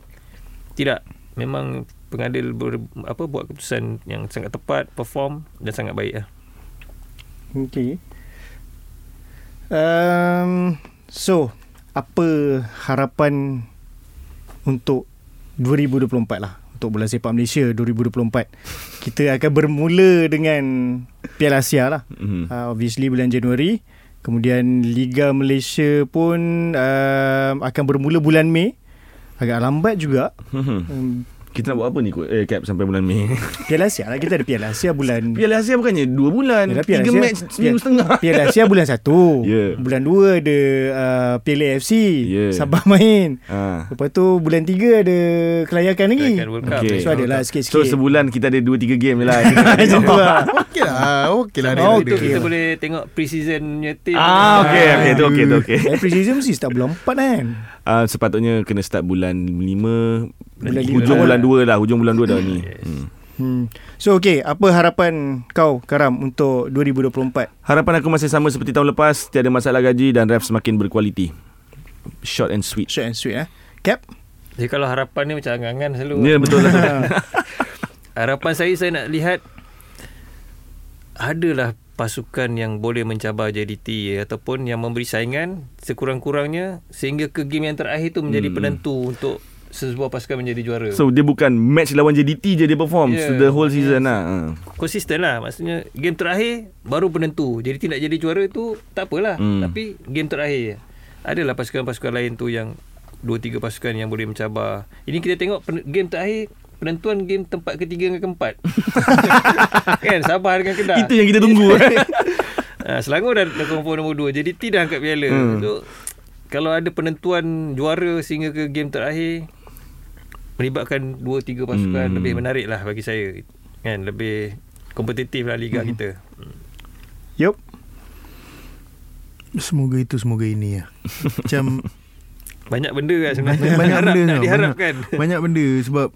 tidak memang pengadil ber, apa buat keputusan yang sangat tepat, perform dan sangat baik lah. Okay. Um, so, apa harapan untuk 2024 lah? Untuk bola sepak Malaysia 2024. Kita akan bermula dengan Piala Asia lah. Hmm. Uh, obviously bulan Januari. Kemudian Liga Malaysia pun um, akan bermula bulan Mei. Agak lambat juga. Hmm. Kita nak buat apa ni kot? Eh Cap sampai bulan Mei. Piala Asia lah. Kita ada Piala Asia bulan Piala Asia bukannya 2 bulan. Yalah, Piala 3 Asia- match seminggu setengah. Piala Asia bulan 1 Ya. Bulan 2 ada uh, Piala AFC Ya. Sabah main Ha. Lepas tu bulan 3 ada kelayakan lagi Kelayakan World Cup. Okay. So ada lah So sikit-sikit sebulan kita ada 2-3 game je lah. Macam tu lah Okey lah, okey lah. Oh, Itu dia- okey. kita boleh tengok pre-season punya team. ah, okay, okay, tu okay, tu okay. Eh pre-season mesti start bulan 4 kan Uh, sepatutnya kena start bulan 5 Bulan Hujung lima. bulan 2 lah. Hujung bulan 2 dah ni. Hmm. hmm. So okay. Apa harapan kau Karam Untuk 2024 Harapan aku masih sama seperti tahun lepas. Tiada masalah gaji Dan ref semakin berkualiti. Short and sweet. Short and sweet eh. Cap? Jadi kalau harapan ni macam angan-angan selalu. Ya betul lah. Harapan saya saya nak lihat adalah pasukan yang boleh mencabar JDT ataupun yang memberi saingan sekurang-kurangnya sehingga ke game yang terakhir tu menjadi Hmm. penentu untuk sebuah pasukan menjadi juara. So dia bukan match lawan JDT je dia perform Yeah. yeah. The whole season lah Ha. konsisten lah maksudnya game terakhir baru penentu JDT nak jadi juara tu tak apalah Hmm. tapi game terakhir adalah pasukan-pasukan lain tu yang dua tiga pasukan yang boleh mencabar ini kita tengok pen- game terakhir penentuan game tempat ketiga dengan keempat kan Sabah dengan Kedah Itu yang kita tunggu ha, Selangor dah, dah confirm nombor dua JDT dah angkat piala Hmm. so kalau ada penentuan juara sehingga ke game terakhir melibatkan dua tiga pasukan Hmm. lebih menarik lah bagi saya kan lebih kompetitif lah liga Hmm. kita Yup Semoga itu Semoga ini ya. Macam banyak benda lah sebenarnya banyak, banyak Harap benda tau, diharapkan banyak, banyak benda sebab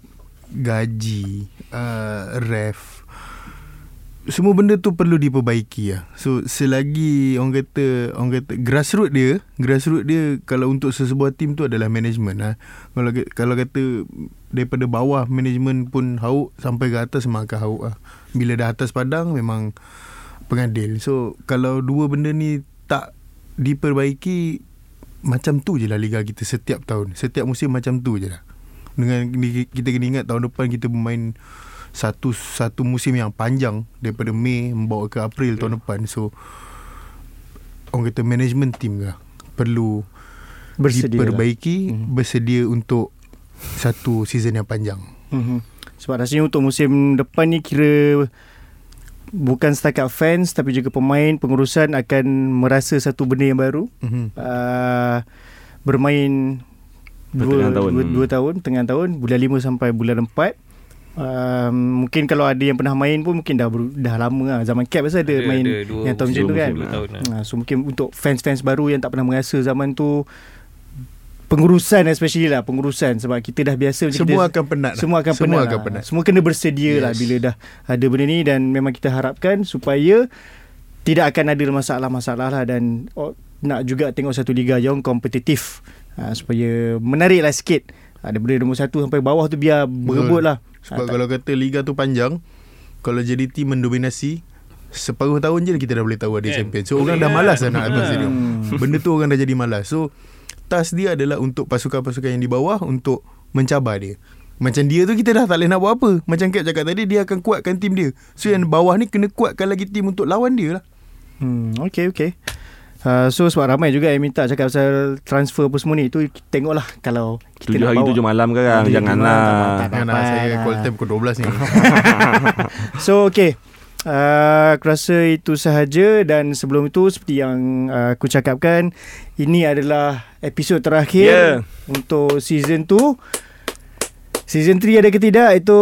gaji uh, ref semua benda tu perlu diperbaiki lah. So selagi orang kata orang kata grassroots dia, grassroots dia kalau untuk sesebuah tim tu adalah management lah. Kalau kalau kata daripada bawah management pun hauk sampai ke atas memang akan hauk lah. Bila dah atas padang memang pengadil. So kalau dua benda ni tak diperbaiki macam tu je lah liga kita setiap tahun. Setiap musim macam tu je lah. Dengan kita kena ingat tahun depan kita bermain satu satu musim yang panjang daripada Mei membawa ke April okay. tahun depan so orang kata management team lah perlu bersedia lah. diperbaiki lah. hmm. bersedia untuk satu season yang panjang mm-hmm. sebab rasanya untuk musim depan ni kira bukan setakat fans tapi juga pemain pengurusan akan merasa satu benda yang baru mm-hmm. uh, bermain dua, tahun. Dua, dua, dua tahun tengah tahun bulan lima sampai bulan empat uh, mungkin kalau ada yang pernah main pun mungkin dah ber, dah lama lah. zaman cap pasal ada, ada main ada yang tahun tu kan lah. Ah, so mungkin untuk fans-fans baru yang tak pernah merasa zaman tu pengurusan especially lah pengurusan sebab kita dah biasa semua kita, akan penat lah. semua akan, semua penat, akan lah. penat semua kena bersedia lah yes. lah bila dah ada benda ni dan memang kita harapkan supaya tidak akan ada masalah-masalah lah dan oh, nak juga tengok satu liga yang kompetitif ha, supaya menariklah sikit ada benda nombor satu sampai bawah tu biar berebut lah. Sebab Ah, tak- kalau kata liga tu panjang, kalau JDT mendominasi separuh tahun je kita dah boleh tahu ada Kan? champion. So orang dah kan? malas dah nak atas Hmm. stadium. Benda tu orang dah jadi malas. So task dia adalah untuk pasukan-pasukan yang di bawah untuk mencabar dia. Macam dia tu kita dah tak boleh nak buat apa. Macam Cap cakap tadi dia akan kuatkan tim dia. So yang bawah ni kena kuatkan lagi tim untuk lawan dia lah. Hmm, okay, okay. Uh, so sebab ramai juga yang minta cakap pasal transfer apa semua ni tu tengoklah kalau kita Tujuh hari bawa. tujuh malam sekarang Tujuh Jangan malam, tak- lah tak- tak Jangan nak dapat saya call time pukul 12 ni. So okay uh, Aku rasa itu sahaja Dan sebelum itu Seperti yang uh, aku cakapkan Ini adalah episod terakhir Yeah. Untuk season 2 Season 3 ada ke tidak Itu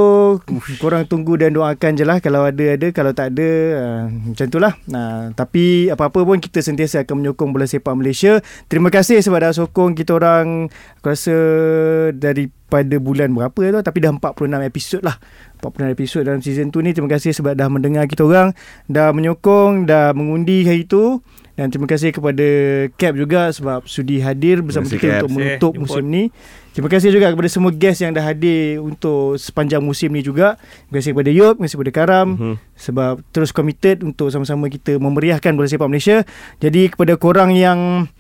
Korang tunggu dan doakan je lah. Kalau ada ada. Kalau tak ada uh, Macam tu lah. Uh, Tapi apa-apa pun Kita sentiasa akan menyokong Bola sepak Malaysia. Terima kasih sebab dah sokong kita orang. Aku rasa Daripada bulan berapa tu Tapi dah 46 episod lah. 46 episod dalam season 2 ni. Terima kasih sebab dah mendengar kita orang Dah menyokong Dah mengundi hari tu. Dan terima kasih kepada Cap juga Sebab sudi hadir bersama kasih, kita Cap. Untuk menutup kasih, musim ni. Terima kasih juga kepada semua guest yang dah hadir Untuk sepanjang musim ni juga. Terima kasih kepada Yop Terima kasih kepada Karam. Mhm. sebab terus committed untuk sama-sama kita memeriahkan bola sepak Malaysia. Jadi kepada korang yang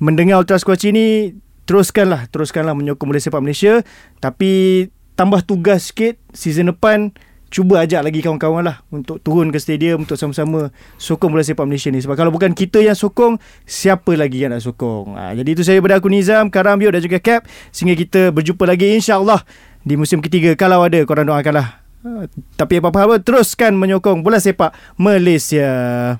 mendengar Ultra Squatchy ni teruskanlah teruskanlah menyokong bola sepak Malaysia. Tapi tambah tugas sikit season depan cuba ajak lagi kawan-kawan lah untuk turun ke stadium untuk sama-sama sokong bola sepak Malaysia ni. Sebab kalau bukan kita yang sokong siapa lagi yang nak sokong? Ha, jadi itu saya daripada aku Nizam Karam Bio dan juga Cap. Sehingga kita berjumpa lagi insyaAllah di musim ketiga. Kalau ada korang doakanlah. Ha, tapi apa-apa teruskan menyokong bola sepak Malaysia.